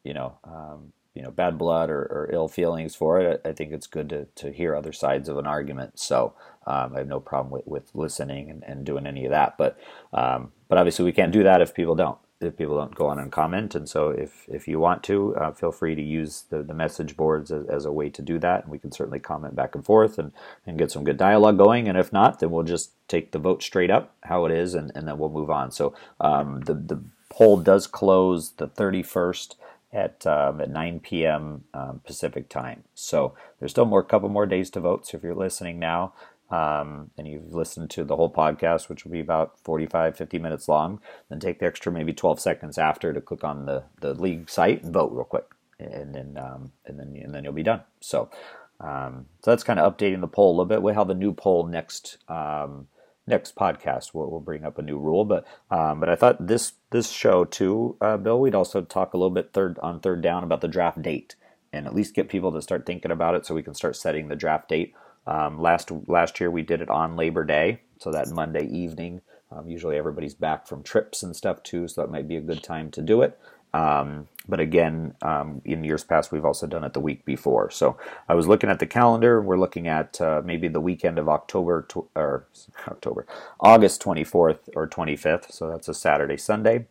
A: you know, um, you know, bad blood or, or, ill feelings for it. I, think it's good to, to hear other sides of an argument. So um, I have no problem with, with listening and, and doing any of that. But um, but obviously we can't do that if people don't if people don't go on and comment. And so if, if you want to, uh, feel free to use the, the message boards as, as, a way to do that. And we can certainly comment back and forth and, and get some good dialogue going. And if not, then we'll just take the vote straight up how it is and, and then we'll move on. So um, the, the poll does close the 31st at, um, at 9 p.m. Um, Pacific time. So there's still more couple more days to vote. So if you're listening now, um, and you've listened to the whole podcast, which will be about 45, 50 minutes long, then take the extra maybe 12 seconds after to click on the, the league site and vote real quick. And then, um, and then, and then you'll be done. So, um, so that's kind of updating the poll a little bit. We'll have the new poll next, um, next podcast. We'll, we'll bring up a new rule, but, um, but I thought this, this show too, uh, Bill, we'd also talk a little bit third on third down about the draft date and at least get people to start thinking about it so we can start setting the draft date um, last last year we did it on Labor Day, so that Monday evening. Um, usually everybody's back from trips and stuff too, so that might be a good time to do it. Um, but again, um, in years past, we've also done it the week before. So I was looking at the calendar. We're looking at uh, maybe the weekend of October tw- or October, August 24th or 25th. So that's a Saturday, Sunday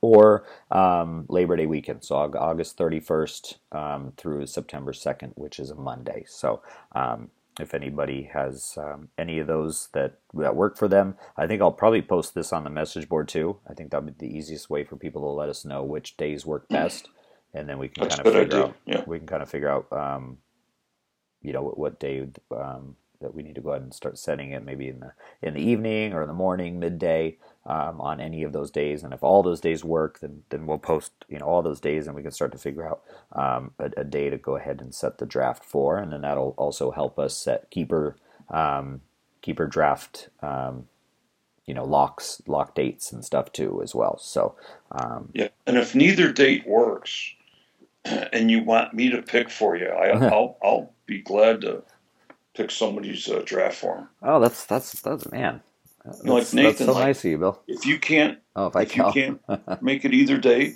A: or um, Labor Day weekend, so August 31st um, through September 2nd, which is a Monday. So um, if anybody has um, any of those that that work for them, I think I'll probably post this on the message board too. I think that would be the easiest way for people to let us know which days work best, and then we can
B: That's
A: kind of figure
B: idea.
A: out
B: yeah.
A: we can kind of figure out um, you know what, what day um, that we need to go ahead and start setting it maybe in the in the evening or in the morning, midday um, on any of those days. And if all those days work, then then we'll post you know all those days, and we can start to figure out um, a, a, day to go ahead and set the draft for, and then that'll also help us set keeper um, keeper draft. Um, you know locks lock dates and stuff too as well so um,
B: yeah and if neither date works and you want me to pick for you I, will I'll be glad to pick somebody's uh, draft form.
A: Oh, that's that's that's man.
B: That's, like Nathan,
A: that's so
B: like,
A: nice of you, Bill.
B: If you can't,
A: oh, if I
B: if can. you can't make it either day,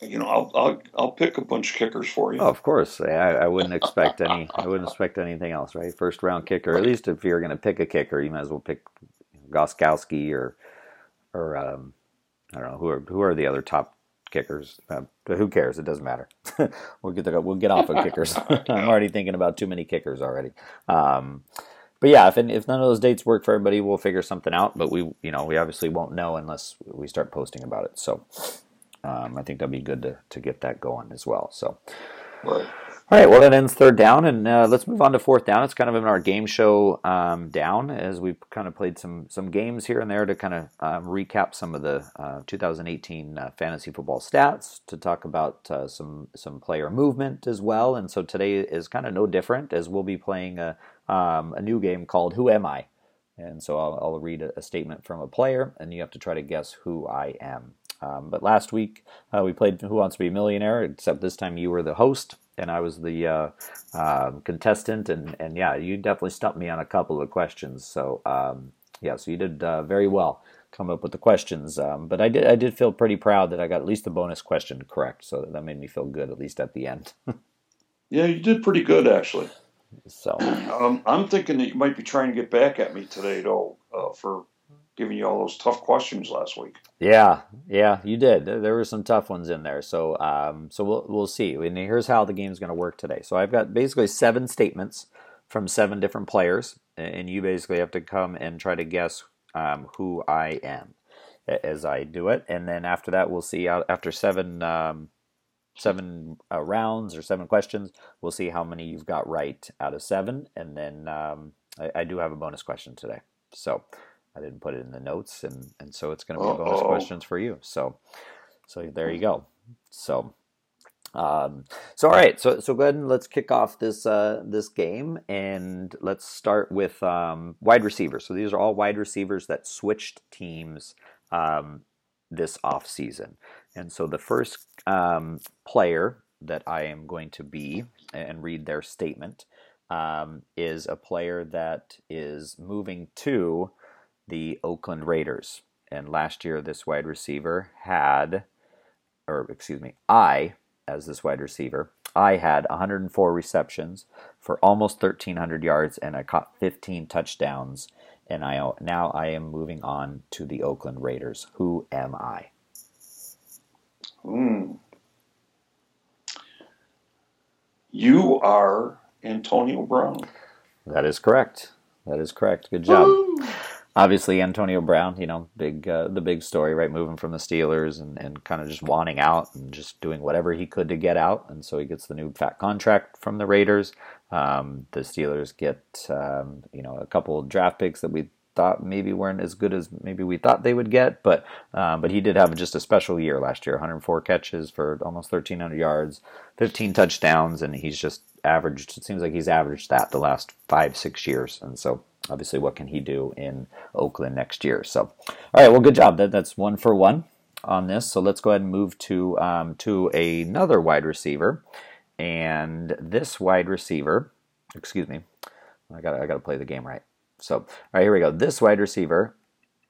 B: you know, I'll I'll I'll pick a bunch of kickers for you.
A: Oh, of course. I, I wouldn't expect any. I wouldn't expect anything else, right? First round kicker. At least if you're going to pick a kicker, you might as well pick Gostkowski or or um, I don't know who are who are the other top kickers. Uh, who cares? It doesn't matter. we'll get the, we'll get off of kickers. I'm already thinking about too many kickers already. Um, but yeah, if if none of those dates work for everybody, we'll figure something out. But we you know we obviously won't know unless we start posting about it. So um, I think that'd be good to to get that going as well. So.
B: Right.
A: All right, well, that ends third down, and uh, let's move on to fourth down. It's kind of in our game show um, down as we've kind of played some some games here and there to kind of um, recap some of the uh, 2018 uh, fantasy football stats, to talk about uh, some some player movement as well. And so today is kind of no different as we'll be playing a um, a new game called Who Am I? And so I'll, I'll read a, a, statement from a player, and you have to try to guess who I am. Um, but last week uh, we played Who Wants to Be a Millionaire, except this time you were the host and I was the uh, uh, contestant, and, and yeah, you definitely stumped me on a couple of questions. So um, yeah, so you did uh, very well come up with the questions. Um, but I did I did feel pretty proud that I got at least the bonus question correct, so that made me feel good at least at the end.
B: yeah, you did pretty good actually.
A: So
B: um, I'm thinking that you might be trying to get back at me today, though, uh, for giving you all those tough questions last week.
A: Yeah, yeah, you did. There were some tough ones in there. So, um, so we'll we'll see. And here's how the game's going to work today. So I've got basically seven statements from seven different players, and you basically have to come and try to guess um, who I am as I do it. And then after that, we'll see. After seven um, seven uh, rounds or seven questions, we'll see how many you've got right out of seven. And then um, I, I do have a bonus question today. So I didn't put it in the notes, and and so it's going to be Uh-oh. bonus questions for you. So so there you go. So. Um, so all right, so so go ahead and let's kick off this uh, this game, and let's start with um, wide receivers. So these are all wide receivers that switched teams um, this off season, and so the first um, player that I am going to be and read their statement um, is a player that is moving to the Oakland Raiders. And last year, this wide receiver had, or excuse me, I, as this wide receiver, I had 104 receptions for almost 1,300 yards, and I caught 15 touchdowns. And I now I am moving on to the Oakland Raiders. Who am I?
B: Hmm. You are Antonio Brown.
A: That is correct. That is correct. Good job. Woo! Obviously Antonio Brown, you know, big uh, the big story, right? Moving from the Steelers and, and kind of just wanting out and just doing whatever he could to get out, and so he gets the new fat contract from the Raiders. Um, the Steelers get um, you know a couple draft picks that we thought maybe weren't as good as maybe we thought they would get, but um, but he did have just a special year last year. 104 catches for almost 1,300 yards, 15 touchdowns, and he's just averaged. It seems like he's averaged that the last five six years, and so obviously, what can he do in Oakland next year? So, all right, well, good job. That, that's one for one on this. So let's go ahead and move to um, to another wide receiver, and this wide receiver, excuse me, I got I got to play the game right. So, all right, here we go. This wide receiver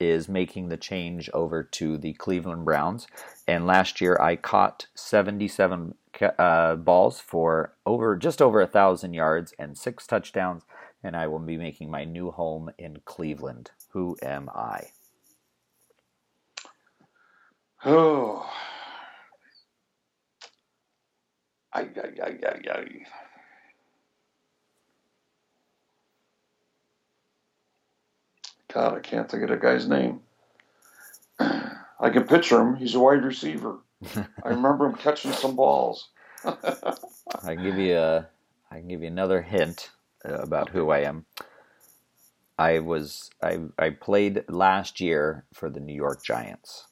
A: is making the change over to the Cleveland Browns. And last year, I caught 77 uh, balls for over just over a thousand yards and six touchdowns and I will be making my new home in Cleveland. Who am I?
B: Oh. I, I, I, I, I. God, I can't think of the guy's name. I can picture him. He's a wide receiver. I remember him catching some balls.
A: I can give you a, I can give you another hint uh, about who I am. I was I I played last year for the New York Giants.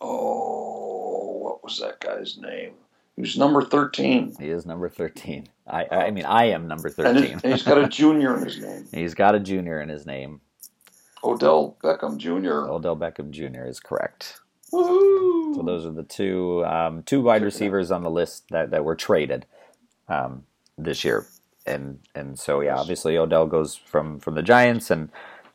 B: Oh, what was that guy's name? He was number thirteen.
A: He is number thirteen. I I mean I am number thirteen.
B: And, he's got a junior in his name.
A: he's got a junior in his name.
B: Odell Beckham Jr.
A: Odell Beckham Jr. is correct.
B: Woo-hoo!
A: So those are the two um, two wide receivers on the list that, that were traded um, this year and and so yeah, obviously Odell goes from from the Giants, and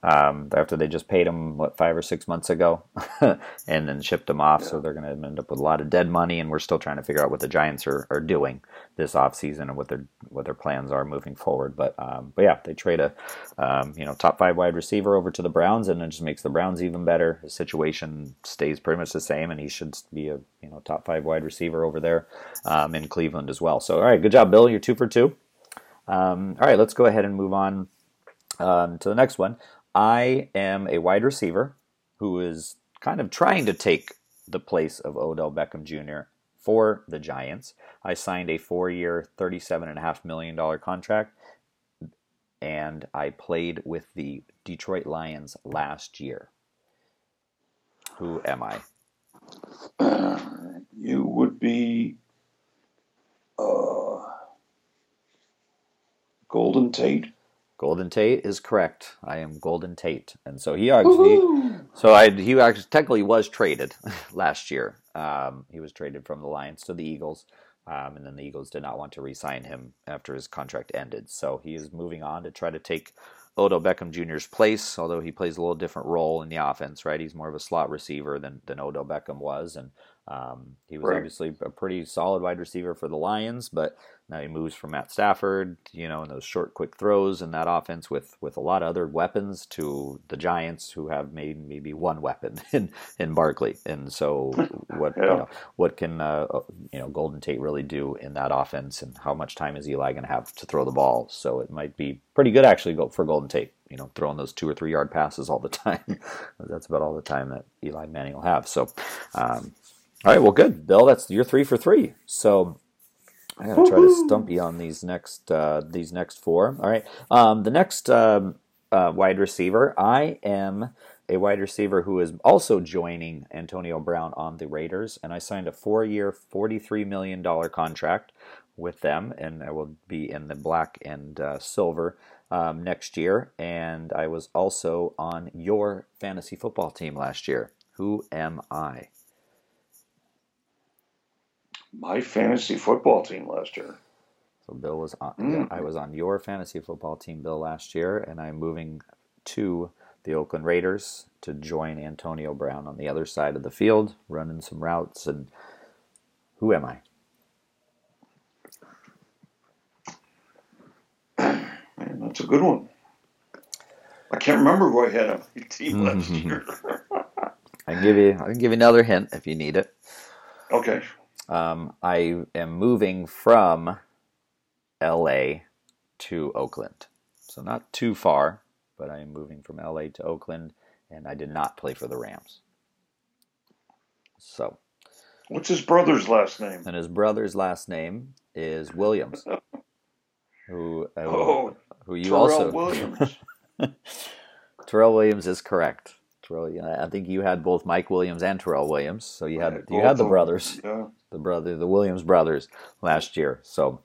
A: um, after they just paid him what five or six months ago, and then shipped him off. Yeah. So they're going to end up with a lot of dead money, and we're still trying to figure out what the Giants are, are doing this offseason and what their what their plans are moving forward. But um, but yeah, they trade a um, you know top five wide receiver over to the Browns, and it just makes the Browns even better. His situation stays pretty much the same, and he should be a you know top five wide receiver over there um, in Cleveland as well. So all right, good job, Bill. You're two for two. Um, all right, let's go ahead and move on um, to the next one. I am a wide receiver who is kind of trying to take the place of Odell Beckham Jr. for the Giants. I signed a four year, $37.5 million contract, and I played with the Detroit Lions last year. Who am I?
B: you would be uh, Golden Tate.
A: Golden Tate is correct. I am Golden Tate, and so he actually, so I he actually technically was traded last year. Um, he was traded from the Lions to the Eagles, um, and then the Eagles did not want to re-sign him after his contract ended. So he is moving on to try to take Odell Beckham Jr.'s place, although he plays a little different role in the offense. Right, he's more of a slot receiver than than Odell Beckham was, and um, he was right. obviously a pretty solid wide receiver for the Lions, but now he moves from Matt Stafford, you know, in those short, quick throws in that offense with, with a lot of other weapons to the Giants, who have made maybe one weapon in, in Barkley. And so, what yeah. you know, what can uh, uh, you know Golden Tate really do in that offense, and how much time is Eli going to have to throw the ball? So it might be pretty good actually for Golden Tate. You know, throwing those two or three yard passes all the time. That's about all the time that Eli Manning will have. So. Um, all right, well, good, Bill. That's you're three for three. So I gotta try to stump you on these next uh, these next four. All right, um, the next um, uh, wide receiver. I am a wide receiver who is also joining Antonio Brown on the Raiders, and I signed a four-year, forty-three million dollar contract with them, and I will be in the black and uh, silver um, next year. And I was also on your fantasy football team last year. Who am I?
B: My fantasy football team last year.
A: So Bill was on. Mm. I was on your fantasy football team, Bill, last year, and I'm moving to the Oakland Raiders to join Antonio Brown on the other side of the field, running some routes. And who am I?
B: Man, that's a good one. I can't remember who I had on my team last year.
A: I can give you. I can give you another hint if you need it.
B: Okay.
A: Um, I am moving from LA to Oakland. So not too far, but I am moving from LA to Oakland, and I did not play for the Rams. So.
B: What's his brother's last name?
A: And his brother's last name is Williams. who, uh,
B: oh,
A: who you
B: Tyrell
A: also.
B: Williams.
A: Tyrell Williams is correct. Tyrell, I think you had both Mike Williams and Tyrell Williams, so you had you had the brothers.
B: Yeah
A: the brother, the Williams brothers, last year. So,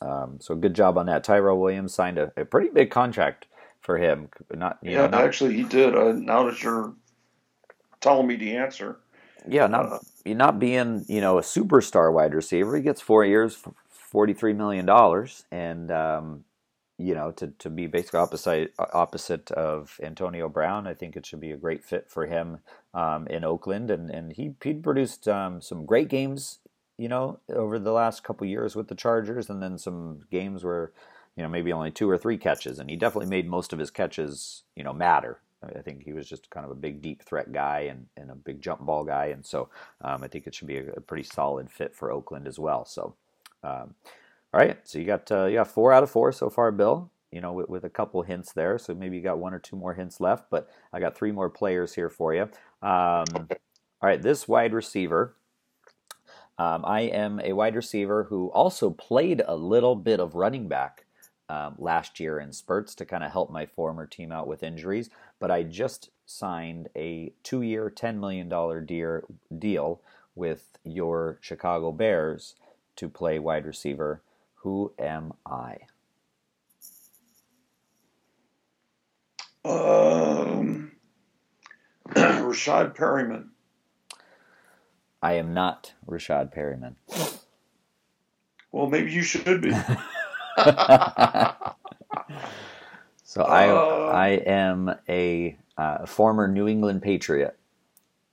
A: um, so good job on that. Tyrell Williams signed a, a pretty big contract for him. Not
B: yeah, know, not, actually he did. Uh, now that you're telling me the answer,
A: yeah, not uh, not being you know a superstar wide receiver, he gets four years, forty three million dollars, and um, you know, to, to be basically opposite opposite of Antonio Brown. I think it should be a great fit for him um, in Oakland, and and he he produced um, some great games, you know, over the last couple years with the Chargers, and then some games where you know maybe only two or three catches, and he definitely made most of his catches you know matter. I think he was just kind of a big deep threat guy and, and a big jump ball guy, and so um, I think it should be a, a, pretty solid fit for Oakland as well. So. Um, all right, so you got uh, you got four out of four so far, Bill. You know, with, with a couple hints there, so maybe you got one or two more hints left. But I got three more players here for you. Um, all right, this wide receiver. Um, I am a wide receiver who also played a little bit of running back um, last year in spurts to kind of help my former team out with injuries. But I just signed a two-year, ten million dollar deal with your Chicago Bears to play wide receiver who am I?
B: Um, Rashad Perriman.
A: I am not Rashad Perriman.
B: Well, maybe you should be.
A: So I uh, I am a uh, former New England Patriot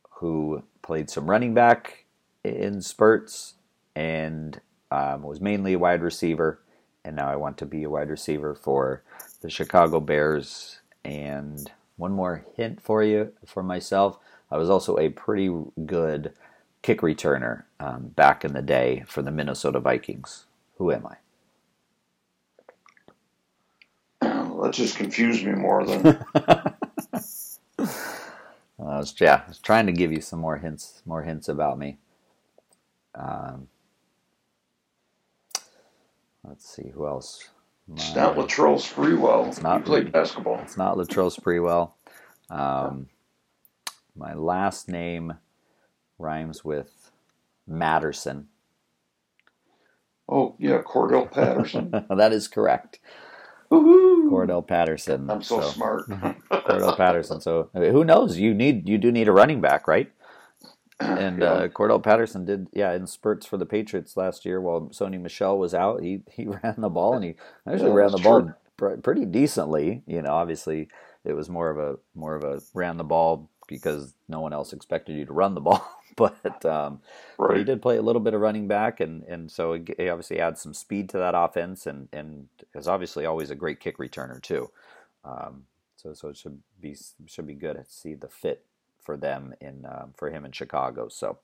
A: who played some running back in spurts and um, was mainly a wide receiver, and now I want to be a wide receiver for the Chicago Bears. And one more hint for you for myself: I was also a pretty good kick returner um, back in the day for the Minnesota Vikings. Who am I?
B: That just confused me more than.
A: I was, yeah, I was trying to give you some more hints, more hints about me. Um, let's see who else.
B: My, it's not Latrell Sprewell. It's not. He played basketball.
A: It's not Latrell Sprewell. Um, my last name rhymes with Matterson.
B: Oh yeah, Cordell Patterson.
A: that is correct. Woo-hoo. Cordarrelle Patterson.
B: I'm so, so. smart.
A: Cordarrelle Patterson. So who knows? You need you do need a running back, right? And yeah. uh, Cordarrelle Patterson did, yeah, in spurts for the Patriots last year while Sony Michel was out. He he ran the ball and he actually yeah, ran the ball true. pretty decently. You know, obviously it was more of a more of a ran the ball because no one else expected you to run the ball. but, um, right. but he did play a little bit of running back, and, and so he obviously adds some speed to that offense, and and is obviously always a great kick returner too. Um, so so it should be should be good to see the fit for them in um, for him in Chicago. So,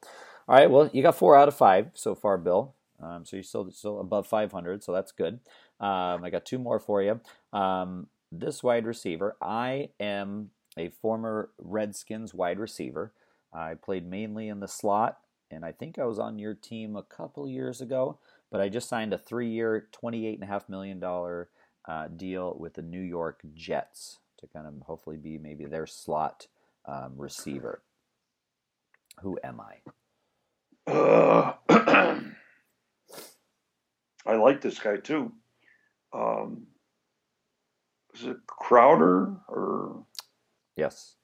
A: all right, well you got four out of five so far, Bill. Um, so you're still still above 500, so that's good. Um, I got two more for you. Um, this wide receiver, I am a former Redskins wide receiver. I played mainly in the slot, and I think I was on your team a couple years ago. But I just signed a and a half million dollar uh, deal with the New York Jets to kind of hopefully be maybe their slot um, receiver. Who am I?
B: Uh, I like this guy too. Um, is it Crowder or?
A: Yes.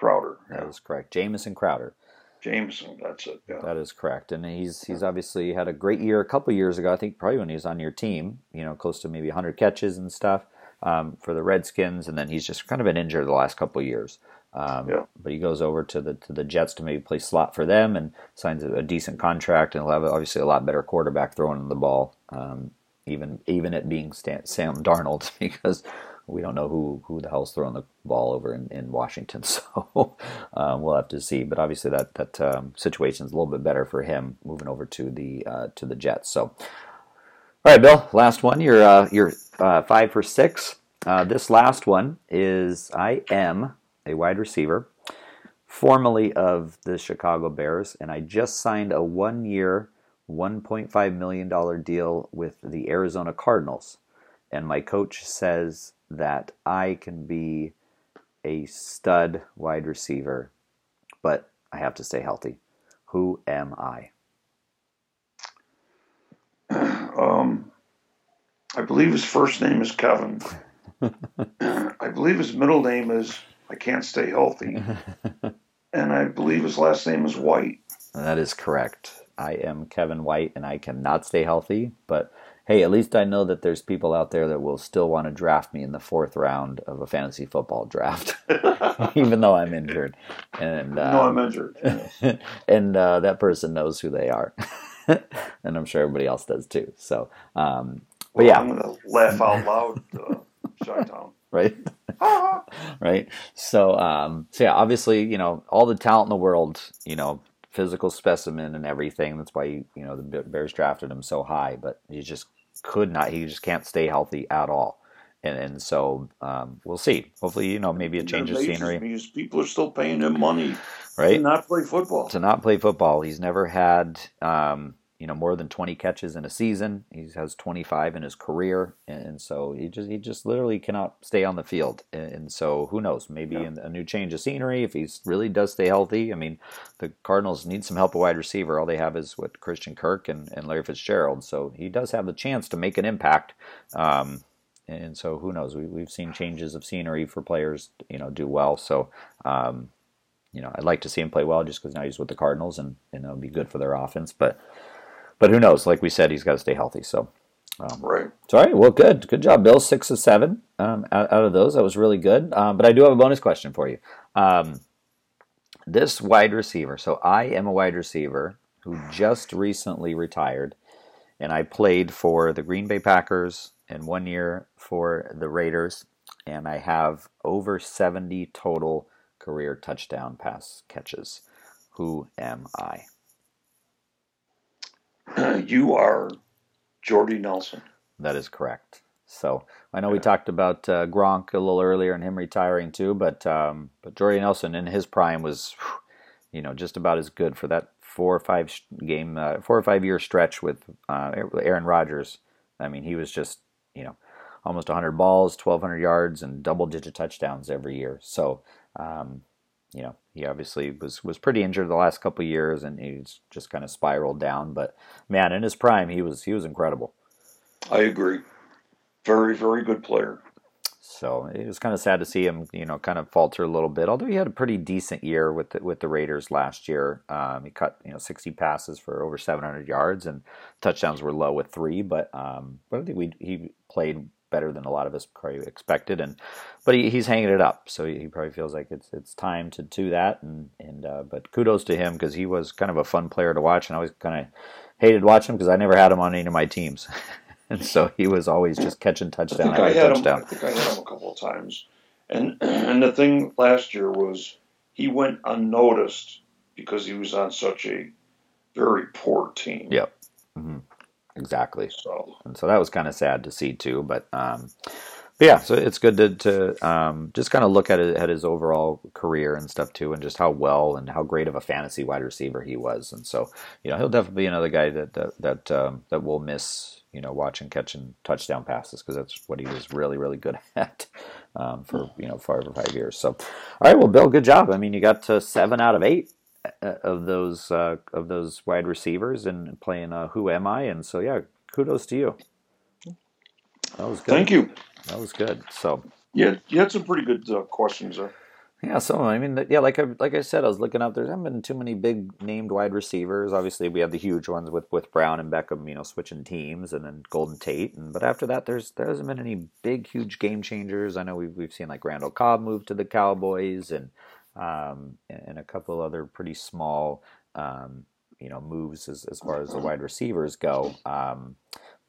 B: Crowder.
A: That yeah. is correct. Jamison Crowder.
B: Jameson, that's it. Yeah.
A: That is correct, and he's he's obviously had a great year a couple years ago. I think probably when he was on your team, you know, close to maybe 100 catches and stuff um, for the Redskins, and then he's just kind of been injured the last couple years. Um, yeah. But he goes over to the to the Jets to maybe play slot for them and signs a, a decent contract, and he'll have obviously a lot better quarterback throwing the ball, um, even even it being Stan, Sam Darnold, because we don't know who, who the hell's throwing the ball over in, in Washington, so um, we'll have to see. But obviously, that that um, situation is a little bit better for him moving over to the uh, to the Jets. So, all right, Bill, last one. You're uh, you're uh, five for six. Uh, this last one is I am a wide receiver, formerly of the Chicago Bears, and I just signed a one year, $1.5 million deal with the Arizona Cardinals. And my coach says that I can be a stud wide receiver, but I have to stay healthy. Who am I?
B: Um, I believe his first name is Kevin. I believe his middle name is I Can't Stay Healthy. and I believe his last name is White.
A: That is correct. I am Kevin White and I cannot stay healthy, but hey, at least I know that there's people out there that will still want to draft me in the fourth round of a fantasy football draft, even though I'm injured. And
B: uh, no, I'm injured.
A: and uh, that person knows who they are, and I'm sure everybody else does too. So, um, but well, yeah,
B: I'm gonna laugh out loud, uh, Town.
A: Right, right. So, um, so yeah, obviously, you know, all the talent in the world, you know, physical specimen and everything. That's why you you know the Bears drafted him so high, but he just could not. He just can't stay healthy at all. And, and so um, we'll see. Hopefully, you know, maybe a change of scenery.
B: Because people are still paying him money,
A: right?
B: To not play football.
A: To not play football. He's never had, um, you know, more than twenty catches in a season. He has twenty five in his career, and so he just he just literally cannot stay on the field. And so who knows? Maybe yeah. a new change of scenery if he really does stay healthy. I mean, the Cardinals need some help at wide receiver. All they have is what Christian Kirk and, and Larry Fitzgerald. So he does have the chance to make an impact. Um, and so who knows? We, we've seen changes of scenery for players, you know, do well. So, um, you know, I'd like to see him play well just because now he's with the Cardinals and, and it'll be good for their offense. But, but who knows? Like we said, he's got to stay healthy. So, Um,
B: Right.
A: all right, well, good, good job, Bill. Six of seven um, out, out of those. That was really good. Um, but I do have a bonus question for you. Um, this wide receiver. So I am a wide receiver who just recently retired, and I played for the Green Bay Packers and one year for the Raiders, and I have over seventy total career touchdown pass catches. Who am I?
B: You are Jordy Nelson.
A: That is correct. So I know we talked about uh, Gronk a little earlier and him retiring too, but um, but Jordy Nelson in his prime was, you know, just about as good for that four or five game, uh, four or five year stretch with uh, Aaron Rodgers. I mean, he was just you know almost 100 balls, 1,200 yards, and double digit touchdowns every year. So. Um, you know, he obviously was was pretty injured the last couple of years, and he's just kind of spiraled down. But man, in his prime, he was he was incredible.
B: I agree. Very, very good player.
A: So it was kind of sad to see him, you know, kind of falter a little bit. Although he had a pretty decent year with the, with the Raiders last year. Um, he cut, you know, 60 passes for over 700 yards, and touchdowns were low with three. But um, but I think we he played better than a lot of us probably expected, and but he, he's hanging it up. So he, he probably feels like it's it's time to do that. And and uh, but kudos to him because he was kind of a fun player to watch, and I always kind of hated watching him because I never had him on any of my teams. and so he was always just catching touchdown
B: I think I
A: after
B: had
A: touchdown.
B: him. I think I had him a couple of times, and and the thing last year was he went unnoticed because he was on such a very poor team.
A: Yep. hmm Exactly.
B: So
A: and so that was kind of sad to see too. But, um, but yeah, so it's good to, to um, just kind of look at, it, at his overall career and stuff too, and just how well and how great of a fantasy wide receiver he was. And so you know he'll definitely be another guy that that that, um, that we'll miss. You know, watching catching touchdown passes because that's what he was really really good at um, for you know for over five years. So, all right, well, Bill, good job. I mean, you got to seven out of eight of those uh, of those wide receivers and playing uh, Who Am I? And so yeah, kudos to you. That was good.
B: thank you.
A: That was good. So
B: Yeah, you had some pretty good uh, questions there.
A: yeah, so I mean, yeah, like I like I said, I was looking up. There haven't been too many big named wide receivers. Obviously, we have the huge ones with with Brown and Beckham, you know, switching teams, and then Golden Tate. And but after that, there's there hasn't been any big, huge game changers. I know we've we've seen like Randall Cobb move to the Cowboys, and um, and a couple other pretty small, um, you know, moves as as far as the wide receivers go. Um,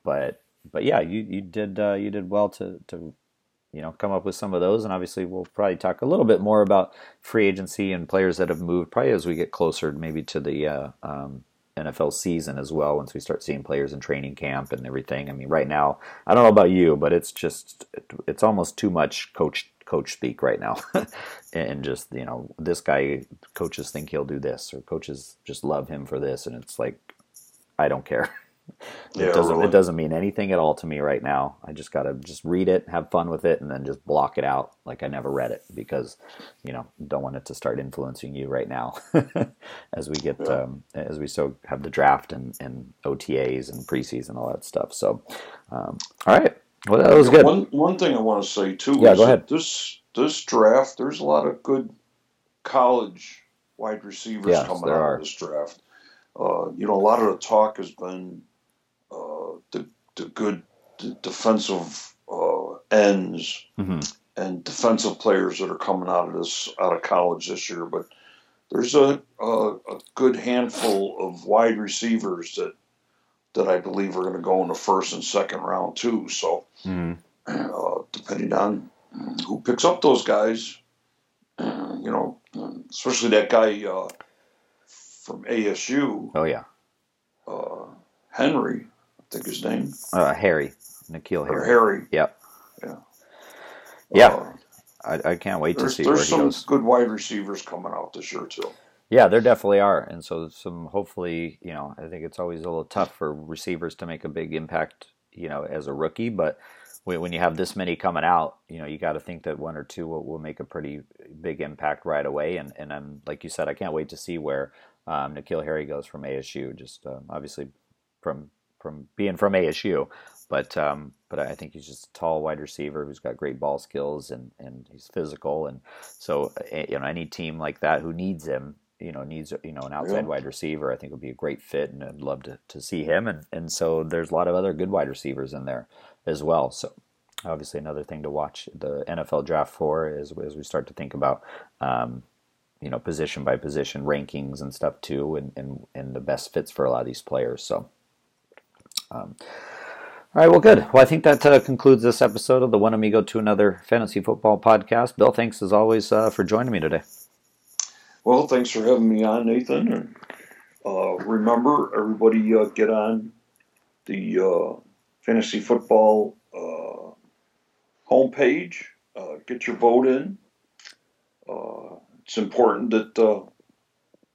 A: but but yeah, you you did uh, you did well to to you know come up with some of those, and obviously we'll probably talk a little bit more about free agency and players that have moved probably as we get closer maybe to the uh, um, NFL season as well. Once we start seeing players in training camp and everything. I mean, right now I don't know about you, but it's just it's almost too much coach coach speak right now and just you know this guy coaches think he'll do this or coaches just love him for this. And it's like i don't care.
B: Yeah,
A: it doesn't
B: really.
A: it doesn't mean anything at all to me right now. I just gotta just read it have fun with it and then just block it out like i never read it because you know don't want it to start influencing you right now as we get
B: Yeah.
A: um, as we so have the draft and, and OTAs and preseason all that stuff. So um, all right well that was good
B: One one thing I want to say too
A: Yeah,
B: is
A: go
B: that
A: ahead.
B: this this draft, there's a lot of good college wide receivers
A: Yes,
B: coming out
A: are.
B: of this draft. Uh, you know, a lot of the talk has been uh, the the good d- defensive uh, ends
A: Mhm.
B: and defensive players that are coming out of this out of college this year, but there's a, a, a good handful of wide receivers that that I believe are going to go in the first and second round too. So
A: Mhm.
B: uh, depending on who picks up those guys, uh, you know, especially that guy uh, from ASU,
A: oh yeah
B: uh, Henry, I think his name,
A: uh, harry N'Keal
B: or
A: harry
B: Harry.
A: Yep.
B: Yeah.
A: Yeah.
B: Uh,
A: I, I can't wait to see where
B: there's
A: he
B: some
A: goes.
B: good wide receivers coming out this year too.
A: Yeah, there definitely are, and so some hopefully, you know, I think it's always a little tough for receivers to make a big impact, you know, as a rookie. But when you have this many coming out, you know, you got to think that one or two will, will make a pretty big impact right away. And and I'm like you said, I can't wait to see where um, N'Keal Harry goes from ASU. Just um, obviously from from being from ASU, but um, but I think he's just a tall wide receiver who's got great ball skills and and he's physical. And so eh, you know, any team like that who needs him you know needs you know an outside
B: Yeah.
A: wide receiver, I think would be a great fit, and I'd love to, to see him. And and so there's a lot of other good wide receivers in there as well. So obviously another thing to watch the NFL draft for is as we start to think about. Um, you know, position by position rankings and stuff too, and, and, and the best fits for a lot of these players. So, um, all right, well, good. Well, I think that uh, concludes this episode of the One Amigo to Another Fantasy Football Podcast. Bill, thanks as always uh, for joining me today.
B: Well, thanks for having me on, Nathan. And uh, remember, everybody uh, get on the uh, fantasy football uh, homepage. Uh, get your vote in. Uh, it's important that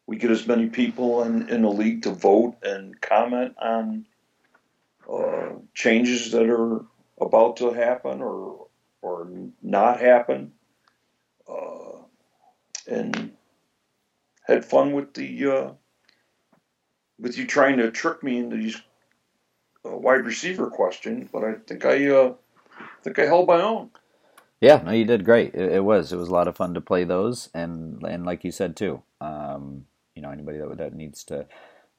B: we get as many people in, in the league to vote and comment on changes that are about to happen or or not happen. And had fun with the uh, with you trying to trick me into these uh, wide receiver questions, but I think I uh, think I held my own.
A: Yeah, no, you did great. It, it was. It was a lot of fun to play those, and and like you said too, um, you know, anybody that that needs to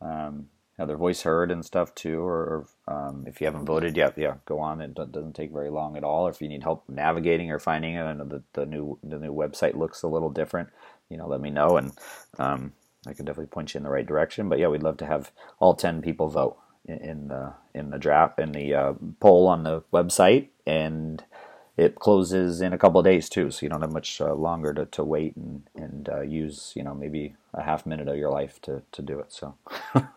A: um, have their voice heard and stuff too, or, um, if you haven't voted yet, yeah, go on. It doesn't take very long at all. Or if you need help navigating or finding it, I know that the new the new website looks a little different. You know, let me know, and um, I can definitely point you in the right direction. But yeah, we'd love to have all ten people vote in, in the in the draft in the uh, poll on the website, and it closes in a couple of days too, so you don't have much uh, longer to, to wait and and uh, use you know maybe a half minute of your life to, to do it. So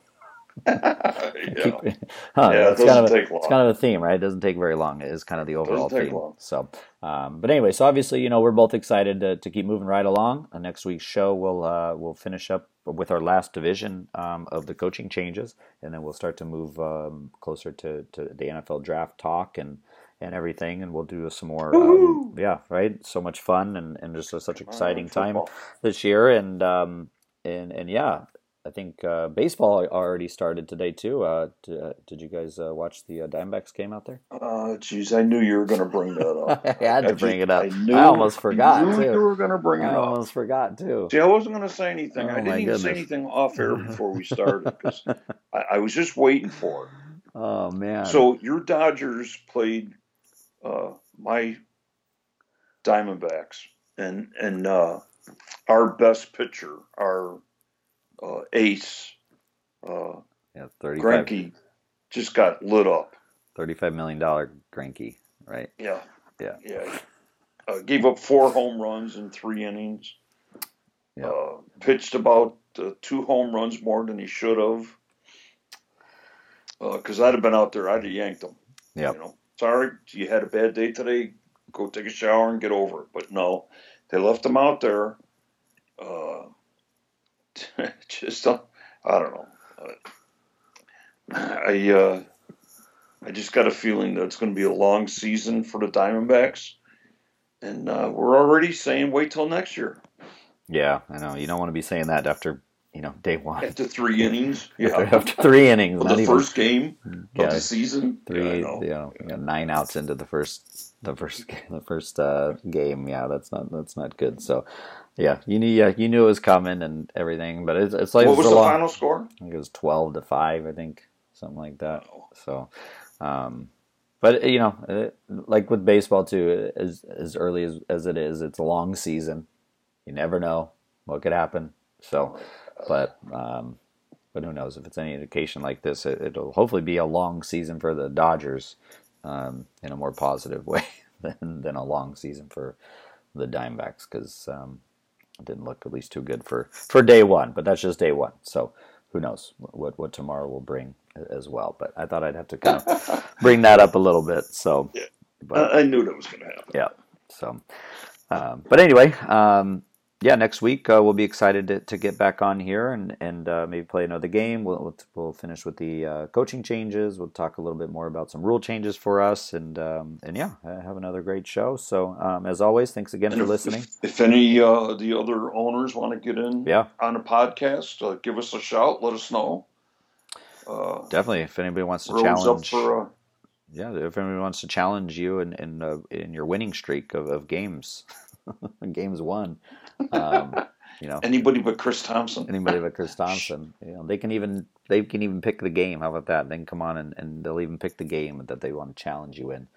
B: yeah.
A: Huh,
B: Yeah, it
A: kind of a,
B: take long.
A: it's kind of a theme, right? It doesn't take very long. It is kind of the overall theme.
B: long.
A: So, um, but anyway, so obviously, you know, we're both excited to, to keep moving right along. Uh, next week's show, we'll uh, we'll finish up with our last division um, of the coaching changes, and then we'll start to move um, closer to, to the NFL draft talk and and everything, and we'll do some more. Um, yeah, right. So much fun and and just a, such exciting time this year, and um, and and yeah, I think uh, baseball already started today too. Uh, d- uh, did you guys uh, watch the uh, Diamondbacks game out there?
B: Uh, jeez, I knew you were going to bring that up.
A: I had to
B: I
A: bring
B: just-
A: it up.
B: I,
A: I, almost forgot
B: knew you were going to bring it
A: I
B: up.
A: almost forgot too.
B: See, I wasn't going to say anything.
A: Oh,
B: I didn't even say anything off air before we started because I, I was just waiting for it.
A: Oh man.
B: So your Dodgers played uh, my Diamondbacks, and and uh, our best pitcher, our uh, ace, uh,
A: yeah, 35,
B: Greinke, just got lit up.
A: 35 million dollar Greinke, right?
B: Yeah,
A: Yeah.
B: yeah. Uh, gave up four home runs in three innings.
A: Yeah.
B: Uh, pitched about uh, two home runs more than he should have. Because I'd have been out there, I'd have yanked him.
A: Yep.
B: You know, sorry, you had a bad day today. Go take a shower and get over it. But no, they left him out there. Just, uh, I don't know. I, uh, I just got a feeling that it's going to be a long season for the Diamondbacks, and uh, we're already saying wait till next year
A: Yeah, I know. You don't want to be saying that after you know day one.
B: after three innings.
A: after,
B: Yeah,
A: after three innings, not
B: the
A: even
B: first game
A: yeah,
B: of the season.
A: three.
B: Yeah,
A: you
B: know.
A: know, nine outs into the first the first the first uh, game. Yeah, that's not that's not good. So, yeah, you knew yeah, you knew it was coming and everything, but it's it's like
B: What was the
A: long-
B: final score?
A: I think it was twelve to five. I think something like that. So, um, but you know, it, like with baseball too, as as early as as it is, it's a long season. You never know what could happen. So, but um, but who knows if it's any indication like this? It, it'll hopefully be a long season for the Dodgers um, in a more positive way than than a long season for the Diamondbacks because um, didn't look at least too good for for day one. But that's just day one. So who knows what what tomorrow will bring as well. But I thought I'd have to kind of bring that up a little bit. So,
B: Yeah.
A: but
B: I, I knew that was going to happen.
A: yeah. So, um, but anyway, um, yeah, next week uh, we'll be excited to, to get back on here and and uh, maybe play another game. We'll we'll, we'll finish with the uh, coaching changes. We'll talk a little bit more about some rule changes for us, and um, and yeah, have another great show. So um, as always, thanks again
B: And
A: for
B: if-
A: listening.
B: If, if any uh, the other owners want to get in
A: Yeah,
B: on a podcast, uh, give us a shout. Let us know. Uh,
A: definitely. If anybody wants to challenge, yeah, if anybody wants to challenge you in in, uh, in your winning streak of, of games, games won. Um, you know
B: Anybody but Chris Thompson.
A: anybody but Chris Thompson. You know, they can even they can even pick the game. How about that? They can come on and, and they'll even pick the game that they want to challenge you in.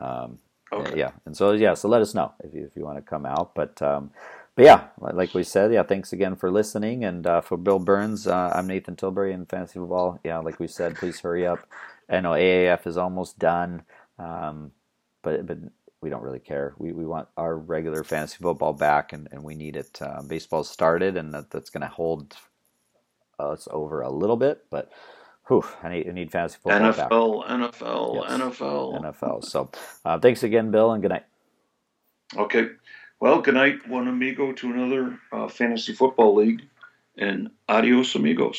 A: Um,
B: Okay.
A: Yeah, and so yeah, so let us know if you if you want to come out. But um, but yeah, like we said, yeah, thanks again for listening. And uh, for Bill Burns, uh, I'm Nathan Tilbury in fantasy football. Yeah, like we said, please hurry up. I know AAF is almost done, um, but but we don't really care. We we want our regular fantasy football back, and, and we need it. Uh, baseball started, and that, that's going to hold us over a little bit, but. Whew, I need, I need fantasy football back.
B: NFL, NFL,
A: Yes.
B: NFL.
A: NFL. So, uh, thanks again, Bill, and good night.
B: Okay. Well, good night, one amigo, to another uh, fantasy football league, and adios, amigos.